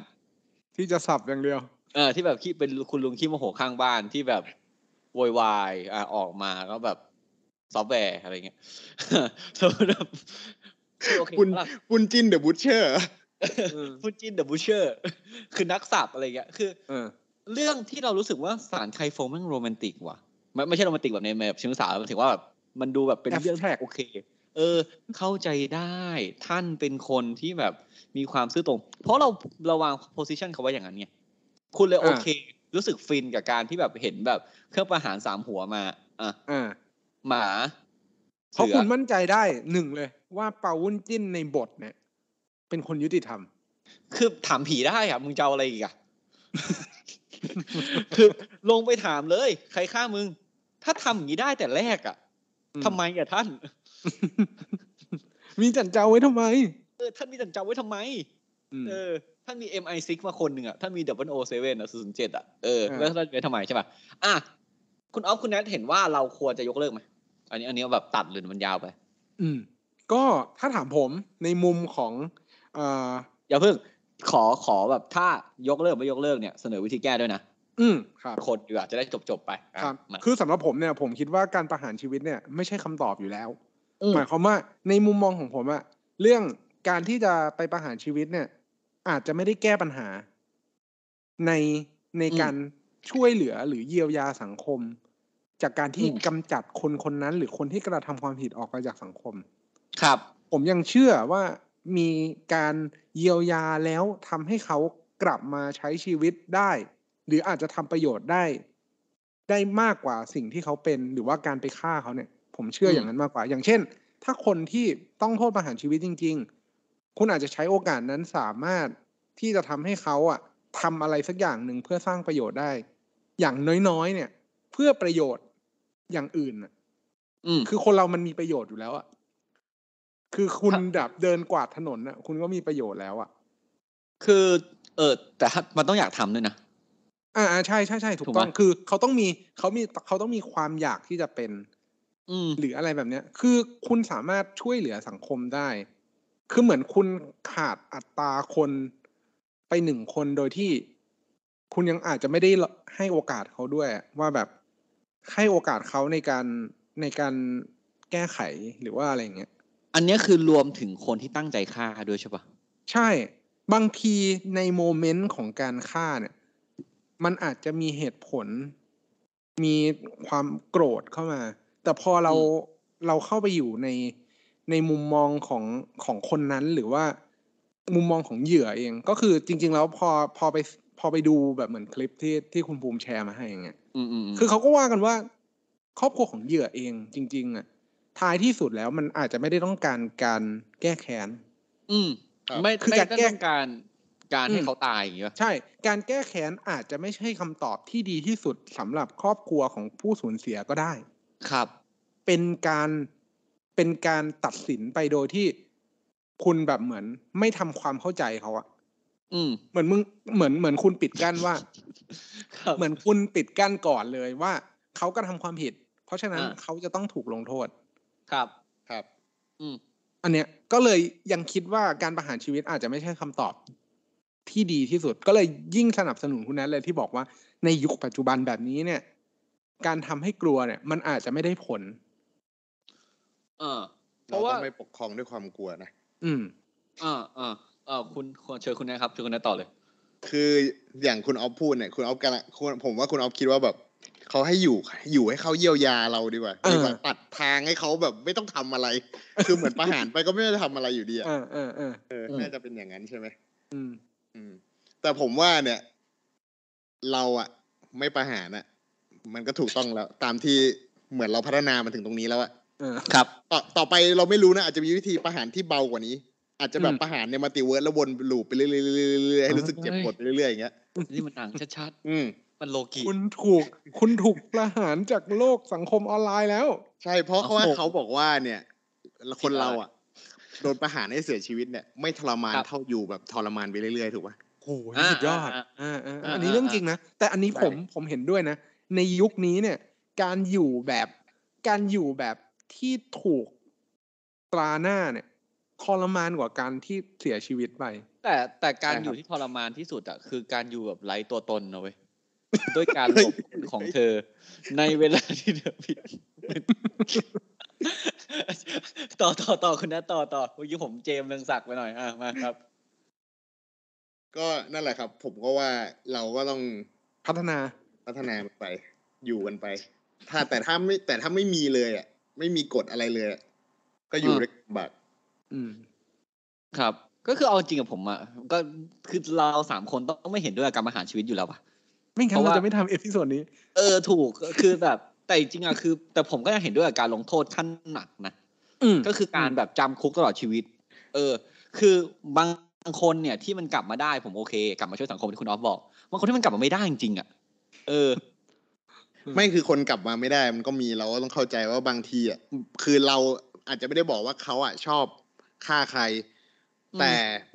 ที่จะสับอย่างเดียว เออที่แบบขี้เป็นคุณลุงขี้โมโหข้างบ้านที่แบบโวยวายอะออกมาก็แบบซอฟต์แวร์อะไรเงี้ยสมมติแบบโอเคปุนปะล่ะปุนจินเดอะบูชเชอร์อืมพูดจินเดอะบูเชอร์คือนักสับอะไรเงี้ยคือ เออเรื่องที่เรารู้สึกว่าสารไคโฟมแมันโรแมนติกว่ะไม่ไม่ใช่โรแมนติกแบบในแบบเชิงสาวมันถึงว่าแบบมันดูแบบเป็นเรื่อง Abstract โอเค เออ เข้าใจได้ท่านเป็นคนที่แบบมีความซื่อตรง เพราะเราเราวางโพสิชันเขาไว้อย่างนั้นไงคุณเลยโอเค รู้สึกฟินกับการที่แบบเห็นแบบเครื่องประหารสามหัวมาอะอ่าหมาเพราะสือคุณมั่นใจได้หนึ่งเลย ว่าเปาวุ้นจิ้นในบทเนี่ย เป็นคนยุติธรรม คือถามผีได้อะมึงจะเอาอะไรอีกอะ คือลงไปถามเลย ใครฆ่ามึง ถ้าทำอย่างนี้ได้แต่แรกอะอืมทำไมอะท่าน มีจันเจ้าไว้ทำไม เออท่านมีจันเจ้าไว้ทำไมอืมเออท่านมี MI6 มาคนหนึ่งอะท่านมี0 0 7อะ007อะเอออ่าแล้วท่านไปทำไมใช่ป่ะอะคุณออฟคุณแนทเห็นว่าเราควรจะยกเลิกไหมอันนี้ อันนี้แบบตัดหรือมันยาวไป อืม ก็ถ้าถามผมในมุมของ เอ่ออย่าเพิ่ง ขอขอแบบถ้ายกเลิกไม่ยกเลิกเนี่ยเสนอวิธีแก้ด้วยนะอืมครับคนดีกว่าจะได้จบจบๆไปอะครับมาคือสำหรับผมเนี่ยผมคิดว่าการประหารชีวิตเนี่ยไม่ใช่คำตอบอยู่แล้วอืมหมายความว่าในมุมมองของผมอะเรื่องการที่จะไปประหารชีวิตเนี่ย อาจจะไม่ได้แก้ปัญหา ในในการช่วยเหลือหรือเยียวยาสังคม จากการที่กำจัดคนคนนั้น หรือคนที่กระทำความผิดออกไปจากสังคม ครับ ผมยังเชื่อว่า มีการเยียวยาแล้วทำให้เขากลับมาใช้ชีวิตได้ หรืออาจจะทำประโยชน์ได้ ได้มากกว่าสิ่งที่เขาเป็นหรือว่าการไปฆ่าเขาเนี่ย ผมเชื่อมอย่างนั้นมากกว่า อย่างเช่น ถ้าคนที่ต้องโทษประหารชีวิตจริง ๆ คุณอาจจะใช้โอกาสนั้นสามารถที่จะทำให้เขาอะทำอะไรสักอย่างหนึ่งเพื่อสร้างประโยชน์ได้ อย่างน้อยๆเนี่ย เพื่อประโยชน์อย่างอื่นน่ะอืมคือคนเรามันมีประโยชน์อยู่แล้วอะ คือคุณครับแบบเดินกวาดถนนอะคุณก็มีประโยชน์แล้วอะคือ เออแต่ถ้ามันต้องอยากทำด้วยนะอ่าอ่าใช่ใช่ใช่ถูกถูกต้องไหมคือเขาต้องมีเขามีเขาต้องมีความอยากที่จะเป็น อืมหรืออะไรแบบเนี้ย คือคุณสามารถช่วยเหลือสังคมได้ คือเหมือนคุณขาดอัตราคนไปหนึ่งคนโดยที่คุณยังอาจจะไม่ได้ให้โอกาสเขาด้วยว่าแบบให้โอกาสเขาในการในการแก้ไขหรือว่าอะไรอย่างเงี้ย อันเนี้ยคือรวมถึงคนที่ตั้งใจฆ่าด้วยใช่ปะใช่ บางทีในโมเมนต์ของการฆ่าเนี่ย มันอาจจะมีเหตุผล มีความโกรธเข้ามา แต่พอเราเราเข้าไปอยู่ในในมุมมองของของคนนั้นหรือว่ามุมมองของเหยื่อเอง ก็คือจริง ๆ แล้วพอพอไปพอไปดูแบบเหมือนคลิปที่ที่คุณภูมิแชร์มาให้อย่างเงี้ยอืมอืมมคือเขาก็ว่ากันว่า ครอบครัวของเหยื่อเองจริง ๆ อะ ท้ายที่สุดแล้วมันอาจจะไม่ได้ต้องการการแก้แค้นอืมครับไม่คือไม่การได้แก้ต้องการการอืมให้เขาตายอย่างเงี้ยใช่ การแก้แค้นอาจจะไม่ใช่คำตอบที่ดีที่สุดสำหรับครอบครัวของผู้สูญเสียก็ได้ ครับ เป็นการเป็นการตัดสินไปโดยที่คุณแบบเหมือน ไม่ทำความเข้าใจเขาอะอืม เหมือนมึงเหมือนเหมือนคุณปิดกั้นว่าครับเหมือนคุณปิดกั้นก่อนเลยว่าเขาก็ทำความผิด เพราะฉะนั้นอ่าเขาจะต้องถูกลงโทษ ครับครับ อืมอันเนี้ยก็เลยยังคิดว่าการประหารชีวิตอาจจะไม่ใช่คำตอบที่ดีที่สุด ก็เลยยิ่งสนับสนุนคุณแนทเลยที่บอกว่าในยุคปัจจุบันแบบนี้เนี่ย การทำให้กลัวเนี่ย มันอาจจะไม่ได้ผล เออ เพเราราะต้ว่าองไม่ปกครองด้วยความกลัวนะอืมเออเออเออคุณคุณเชิญคุณนะครับเชิญคุณนายต่อเลย คืออย่างคุณออฟพูดเนี่ย คุณออฟกันคุณผมว่าคุณออฟคิดว่าแบบ เขาให้อยู่อยู่ให้เขาเยียวยาเราดีกว่าเออดีกว่าตัดทางให้เขาแบบไม่ต้องทำอะไร คือเหมือนประหารไปก็ไม่ได้ทำอะไรอยู่ดีอะเออเออเออเออน่าจะเป็นอย่างนั้นใช่ไหมอืมอืม แต่ผมว่าเนี่ย เราอะไม่ประหารอะมันก็ถูกต้องแล้ว ตามที่เหมือนเราพัฒนามาถึงตรงนี้แล้วอะเออครับ ต่อต่อไปเราไม่รู้นะอาจจะมีวิธีประหารที่เบากว่านี้ อาจจะแบบอืมประหารใน multiverse แล้ววน loop ไปเรื่อยๆเรื่อยๆเรื่อยๆให้รู้สึกเจ็บปวดไปเรื่อยๆอย่างเงี้ยนี่มันหนังชัดอืมๆ มันโลกิคุณถูก คุณถูกประหารจากโลกสังคมออนไลน์แล้ว ใช่เพราะเขาว่าโอ้โหเขาบอกว่าเนี่ยคนผิดอะไรเราอะโดนประหารให้เสียชีวิตเนี่ยไม่ทรมานครับเท่าอยู่แบบทรมานไปเรื่อยๆถูกปะโหนี่สุดยอดอ่าอ่าอ่าอ่าอันนี้เรื่องจริงนะแต่อันนี้ผมผมเห็นด้วยนะ ในยุคนี้เนี่ย การอยู่แบบการอยู่แบบที่ถูกตราหน้าเนี่ยทรมานกว่าการที่เสียชีวิตไป แต่แต่การใช่ครับอยู่ที่ทรมานที่สุดอะคือการอยู่แบบไร้ตัวตนนะเว้ย ด้วยการหลบของเธอ ในเวลาที่เธอผิด ต่อต่อต่อคุณนะต่อต่อเมื่อกี้ผมเจมส์เรืองศักดิ์ไปหน่อยอะมาครับ ก็นั่นแหละครับ ผมก็ว่าเราก็ต้องพัฒนาพัฒนามันไป อยู่กันไป ถ้าแต่ถ้าไม่ แต่ถ้าไม่มีเลยอะไม่มีกฎอะไรเลยอะก็อยู่อ่าด้วยกันลำบากอืม ครับ ก็คือเอาจริงกับผมอะก็คือเราสามคนต้องไม่เห็นด้วยกับการประหารชีวิตอยู่แล้วป่ะ ไม่งั้เพราะเราว่าจะไม่ทำ episode นี้ เออถูกคือแบบ แต่จริงๆอะคือ แต่ผมก็ยังเห็นด้วยกับการลงโทษขั้นหนักนะอืมก็คือการแบบจำคุกตลอดชีวิต เออ คือบางคนเนี่ยที่มันกลับมาได้ผมโอเค กลับมาช่วยสังคมที่คุณออฟบอกบางคนที่มันกลับมาไม่ได้จริงๆอะเออ ไม่คือคนกลับมาไม่ได้ มันก็มีเราก็ต้องเข้าใจว่าบางทีอะคือเราอาจจะไม่ได้บอกว่าเขาอะชอบฆ่าใครอืมแต่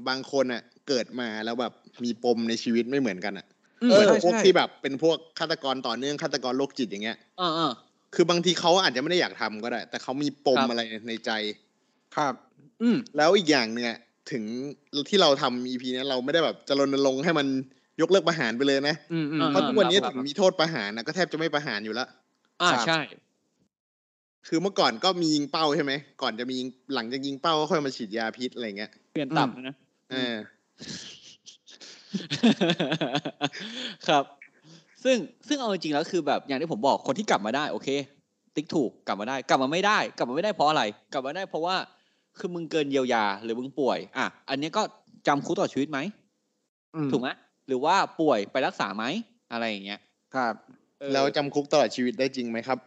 บางคนอะ เกิดมาแล้วแบบมีปมในชีวิตไม่เหมือนกันอะอืม เหมือนใช่พวกใช่ที่แบบเป็นพวกฆาตกรต่อเนื่องฆาตกรโรคจิตอย่างเงี้ยอ่าอ่าคือบางทีเขาอาจจะไม่ได้อยากทำก็ได้ แต่เขามีปมครับอะไรในใจ ครับ อืมแล้วอีกอย่างเนี่ยถึงที่เราทำ EP เนี้ยเราไม่ได้แบบจะรณรงค์ให้มันยกเลิกประหารไปเลยนะอืมอืมอ่าเพราะทุกวันนี้ครับถึงมีโทษประหารนะก็แทบจะไม่ประหารอยู่แล้วอ่าครับใช่ คือเมื่อก่อนก็มียิงเป้าใช่ไหมก่อนจะมียิงหลังจากยิงเป้าก็ค่อยมาฉีดยาพิษอะไรเงี้ยเปลี่ยนตับนะเออ ครับ ซึ่งซึ่งเอาจริงๆแล้วคือแบบอย่างที่ผมบอกคนที่กลับมาได้โอเค ติ๊กถูกกลับมาได้ กลับมาไม่ได้ กลับมาไม่ได้เพราะอะไร กลับมาได้เพราะว่าคือมึงเกินเยียวยา หรือมึงป่วย อะ อันนี้ก็จำคุกตลอดชีวิตไหมอืมถูกไหมหรือว่าป่วยไปรักษาไหมอะไรอย่างเงี้ยครับเออแล้วจำคุกตลอดชีวิตได้จริงไหมครับ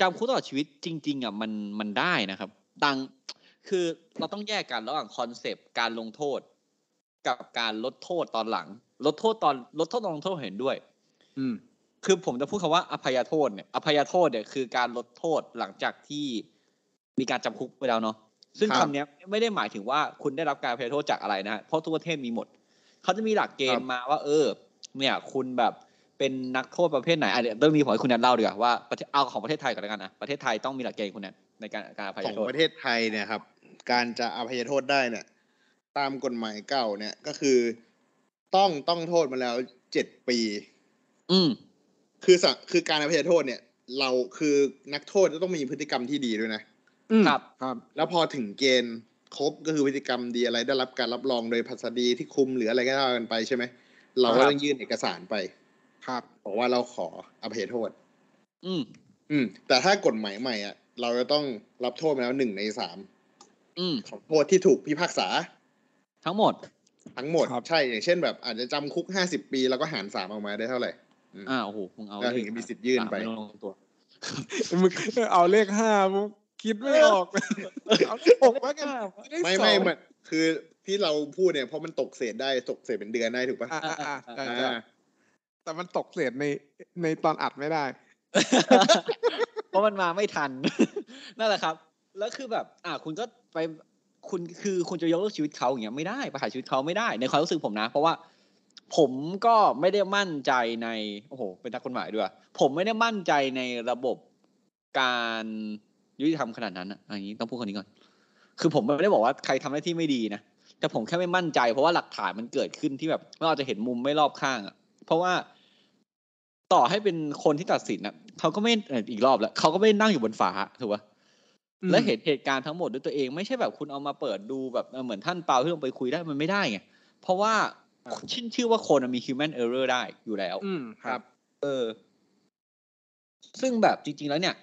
จำคุกตลอดชีวิตจริง ๆอะมันมันได้นะครับตังคือเราต้องแยกกันระหว่างคอนเซปต์การลงโทษ กับการลดโทษตอนหลัง ลดโทษตอนลดโทษตอนลงโทษเห็นด้วย อืม คือผมจะพูดคำว่าอภัยโทษเนี่ยอภัยโทษเนี่ยคือการลดโทษหลังจากที่มีการจำคุกไปแล้วเนาะซึ่งครับคำเนี้ยไม่ได้หมายถึงว่าคุณได้รับการอภัยโทษจากอะไรนะฮะเพราะทุกประเทศมีหมด เขาจะมีหลักเกณฑ์มาว่า เออ เนี่ย คุณแบบเป็นนักโทษประเภทไหนอะเดี๋ยวเรื่องนี้ผมให้คุณแนทเล่าดีกว่าว่าประเทศเอาของประเทศไทยก่อนแล้วกันนะประเทศไทยต้องมีหลักเกณฑ์คุณแนทในการการอภัยของโทษประเทศไทยเนี่ยครับ การจะอภัยโทษได้เนี่ย ตามกฎหมายเก่าเนี่ยก็คือต้องต้องโทษมาแล้วเจ็ดปี อืม คือสะคือการอภัยโทษเนี่ย เราคือนักโทษจะต้องมีพฤติกรรมที่ดีด้วยนะอืมครับครับ แล้วพอถึงเกณฑ์ครบก็คือพฤติกรรมดีอะไรได้รับการรับรองโดยพัสดีที่คุมหรืออะไรก็ว่ากันไปใช่ไหมเราก็ครับต้องยื่นเอกสารไป ครับบอกว่าเราขออภัยโทษ อืม อืม แต่ถ้ากฎหมายใหม่อะ เราจะต้องรับโทษมาแล้วหนึ่งในสามอืมของโทษที่ถูกพิพากษา ทั้งหมด ทั้งหมดครับใช่อย่างเช่นแบบอาจจะจำคุกห้าสิบปีแล้วก็หารสามออกมาได้เท่าไหร่อ่าโอ้โหมึงเอาแล้วถึงจะมีสิทธิ์ยื่นไปสามม่ลงตัวมึงเอาเลขห้ามึงคิดไม่ออกเอาเลขหกแล้วกันเลขไม่สองไม่มันคือที่เราพูดเนี่ยเพราะมันตกเศษได้ตกเศษเป็นเดือนได้ถูกปะอ่าอ่าอ่าใช่อ่าใช่แต่มันตกเศษในในตอนอัดไม่ได้ เพราะมันมาไม่ทันนั่นแหละครับ แล้วคือแบบ อ่าคุณก็ไป คุณคือคุณจะยกเลิกชีวิตเขาอย่างเงี้ยไม่ได้ประหารชีวิตเขาไม่ได้ในความรู้สึกผมนะ เพราะว่าผมก็ไม่ได้มั่นใจในโอ้โหเป็นนักกฎหมายด้วย ผมไม่ได้มั่นใจในระบบการยุติธรรมขนาดนั้นอะอันนี้ต้องพูดคนนี้ก่อน คือผมไม่ได้บอกว่าใครทำหน้าที่ไม่ดีนะแต่ผมแค่ไม่มั่นใจ เพราะว่าหลักฐานมันเกิดขึ้นที่แบบเราจะเห็นมุมไม่รอบข้างอะเพราะว่าต่อให้เป็นคนที่ตัดสินนะเขาก็ไม่อีกรอบแล้วเขาก็ไม่นั่งอยู่บนฟ้าถูกปะ และเห็นเหตุการณ์ทั้งหมดด้วยตัวเองไม่ใช่แบบคุณเอามาเปิดดูแบบเออเหมือนท่านเปาที่ลงไปคุยได้มันไม่ได้ไงเพราะว่าชื่นชื่อว่าคนอะมี human error ได้อยู่แล้ว อืมครับ เออ ซึ่งแบบจริง ๆ แล้วเนี่ย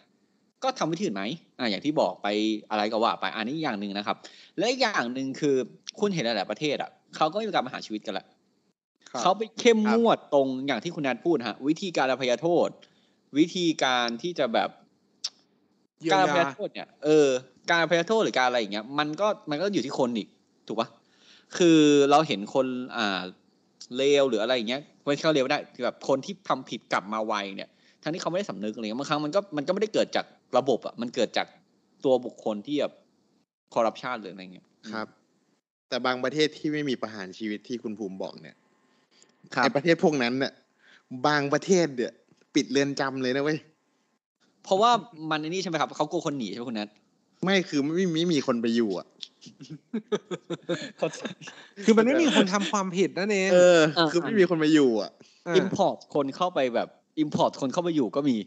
ก็ทำวิธีอื่นไหมอ่าอย่างที่บอกไปอะไรก็ว่าไปอันนี้อย่างหนึ่งนะครับ และอีกอย่างหนึ่งคือคุณเห็นหลาย ๆ ประเทศอะเขาก็มีการประหารชีวิตกันแหละครับเขาไปเข้มงวดตรงอย่างที่คุณนัทพูดฮะ วิธีการอภัยโทษ วิธีการที่จะแบบเยีย การวอภัยยาโทษเนี่ยเออการอภัยโทษหรือการอะไรอย่างเงี้ยมันก็มันก็อยู่ที่คนอีกถูกปะคือเราเห็นคนอ่าเลวหรืออะไรอย่างเงี้ยไม่ใช่เขาเลวไม่ได้คือแบบคนที่ทำผิดกลับมาไวเนี่ยทั้งที่เขาไม่ได้สำนึกอะไรเงี้ยบางครั้งมันก็มันก็ไม่ได้เกิดจากระบบอะมันเกิดจากตัวบุคคลที่แบบคอร์รัปชันหรืออะไรเงี้ยครับ แต่บางประเทศที่ไม่มีประหารชีวิตที่คุณภูมิบอกเนี่ยครับไอประเทศพวกนั้นเนี่ยบางประเทศเนี่ยปิดเรือนจำเลยนะเว้ย เพราะว่ามันไอ้นี่ใช่ไหมครับเขากลัวคนหนีใช่ไหมคุณแนทไม่คือไม่ไม่มีคนไปอยู่อะคือมันไม่มีคนทำความผิดนั่นเองเออ คือไม่มีคนไปอยู่อะ import คนเข้าไปแบบ import คนเข้าไปอยู่ก็มี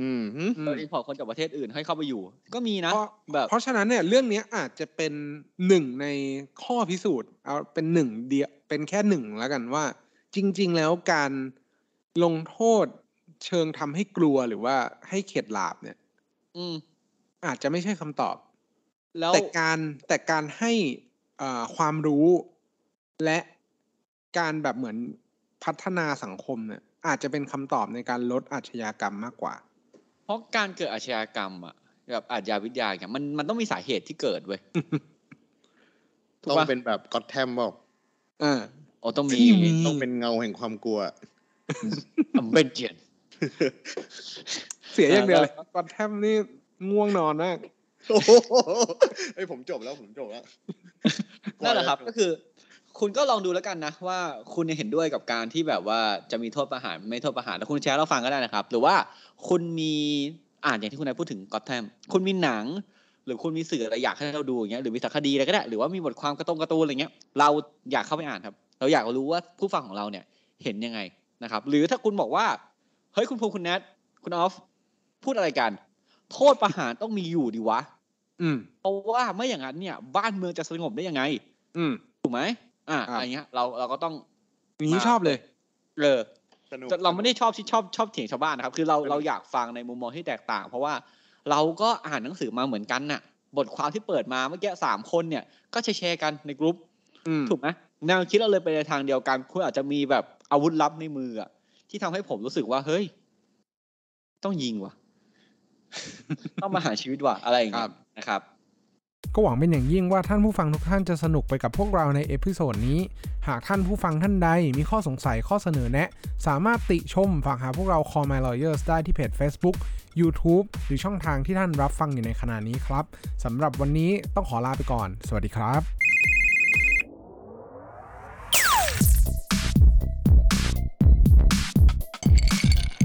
อืมหึอืมเออ import คนจากประเทศอื่นให้เข้าไปอยู่ ก็มีนะเพราะแบบเพราะฉะนั้นเนี่ยเรื่องเนี้ยอาจจะเป็นหนึ่งในข้อพิสูจน์เอาเป็นหนึ่งเดียวเป็นแค่หนึ่งแล้วกันว่า จริง ๆ แล้วการลงโทษ เชิงทำให้กลัวหรือว่าให้เข็ดหลาบเนี่ย อืม อาจจะไม่ใช่คำตอบ แล้วแต่การแต่การให้อ่าความรู้และการแบบเหมือนพัฒนาสังคมเนี่ยอาจจะเป็นคำตอบในการลดอาชญากรรมมากกว่า เพราะการเกิดอาชญากรรมอะแบบอาชญาวิทยาเนี่ยมันมันต้องมีสาเหตุที่เกิดเว้ยถูกต้องปะเป็นแบบก็อตแทมบอกอ่าโอ้ต้องมีที่มีต้องเป็นเงาแห่งความกลัวอัม เบนเจียนเสียอย่างเดียวเลยอ่ากอนแทมนี่ง่วงนอนมากโอ้โหเฮ้ยผมจบแล้วผมจบแล้วนั่นแหละครับก็คือ คุณก็ลองดูแล้วกันนะว่าคุณเห็นด้วยกับการที่แบบว่าจะมีโทษประหารไม่โทษประหารแล้วคุณแชร์เราฟังก็ได้นะครับ หรือว่าคุณมีอ่านอย่างที่คุณนายพูดถึงก็อตแทมคุณมีหนัง หรือคุณมีสื่ออะไรอยากให้เราดูอย่างเงี้ยหรือมีสารคดีอะไรก็ได้หรือว่ามีบทความการะตงการ์ตูนอะไรเงี้ย เราอยากเข้าไปอ่านครับ เราอยากรู้ว่าผู้ฟังของเราเนี่ยเห็นยังไงนะครับ หรือถ้าคุณบอกว่า เฮ้ยคุณภูมิคุณแนทคุณออฟพูดอะไรกัน โทษประหารต้องมีอยู่ดีวะ อืมเพราะว่าไม่อย่างนั้นเนี่ย บ้านเมืองจะสงบได้ยังไง อืมถูกไหมอ่าครับอะไรเงี้ยเราเราก็ต้องอย่างนี้ชอบเลยเออสนุกแต่เราไม่ได้ชอบที่ชอบชอบเถียงชาวบ้านนะครับ คือเราเราอยากฟังในมุมมองที่แตกต่าง เพราะว่าเราก็อ่านหนังสือมาเหมือนกันน่ะ บทความที่เปิดมาเมื่อกี้สามคนเนี่ย ก็แชร์ๆกันในกลุ่มอืมถูกไหมแนวคิดเราเลยไปในทางเดียวกัน คุณอาจจะมีแบบอาวุธลับในมืออะ ที่ทำให้ผมรู้สึกว่าเฮ้ย ต้องยิงว่ะ ต้องประหารชีวิตว่ะอะไรอย่างเงี้ยนะครับ ก็หวังเป็นอย่างยิ่งว่าท่านผู้ฟังทุกท่านจะสนุกไปกับพวกเราใน episode นี้ หากท่านผู้ฟังท่านใดมีข้อสงสัยข้อเสนอแนะ สามารถติชมฝากหาพวกเรา Call My Lawyers ได้ที่เพจ Facebook YouTube หรือช่องทางที่ท่านรับฟังอยู่ในขณะนี้ครับสำหรับวันนี้ต้องขอลาไปก่อน สวัสดีครับ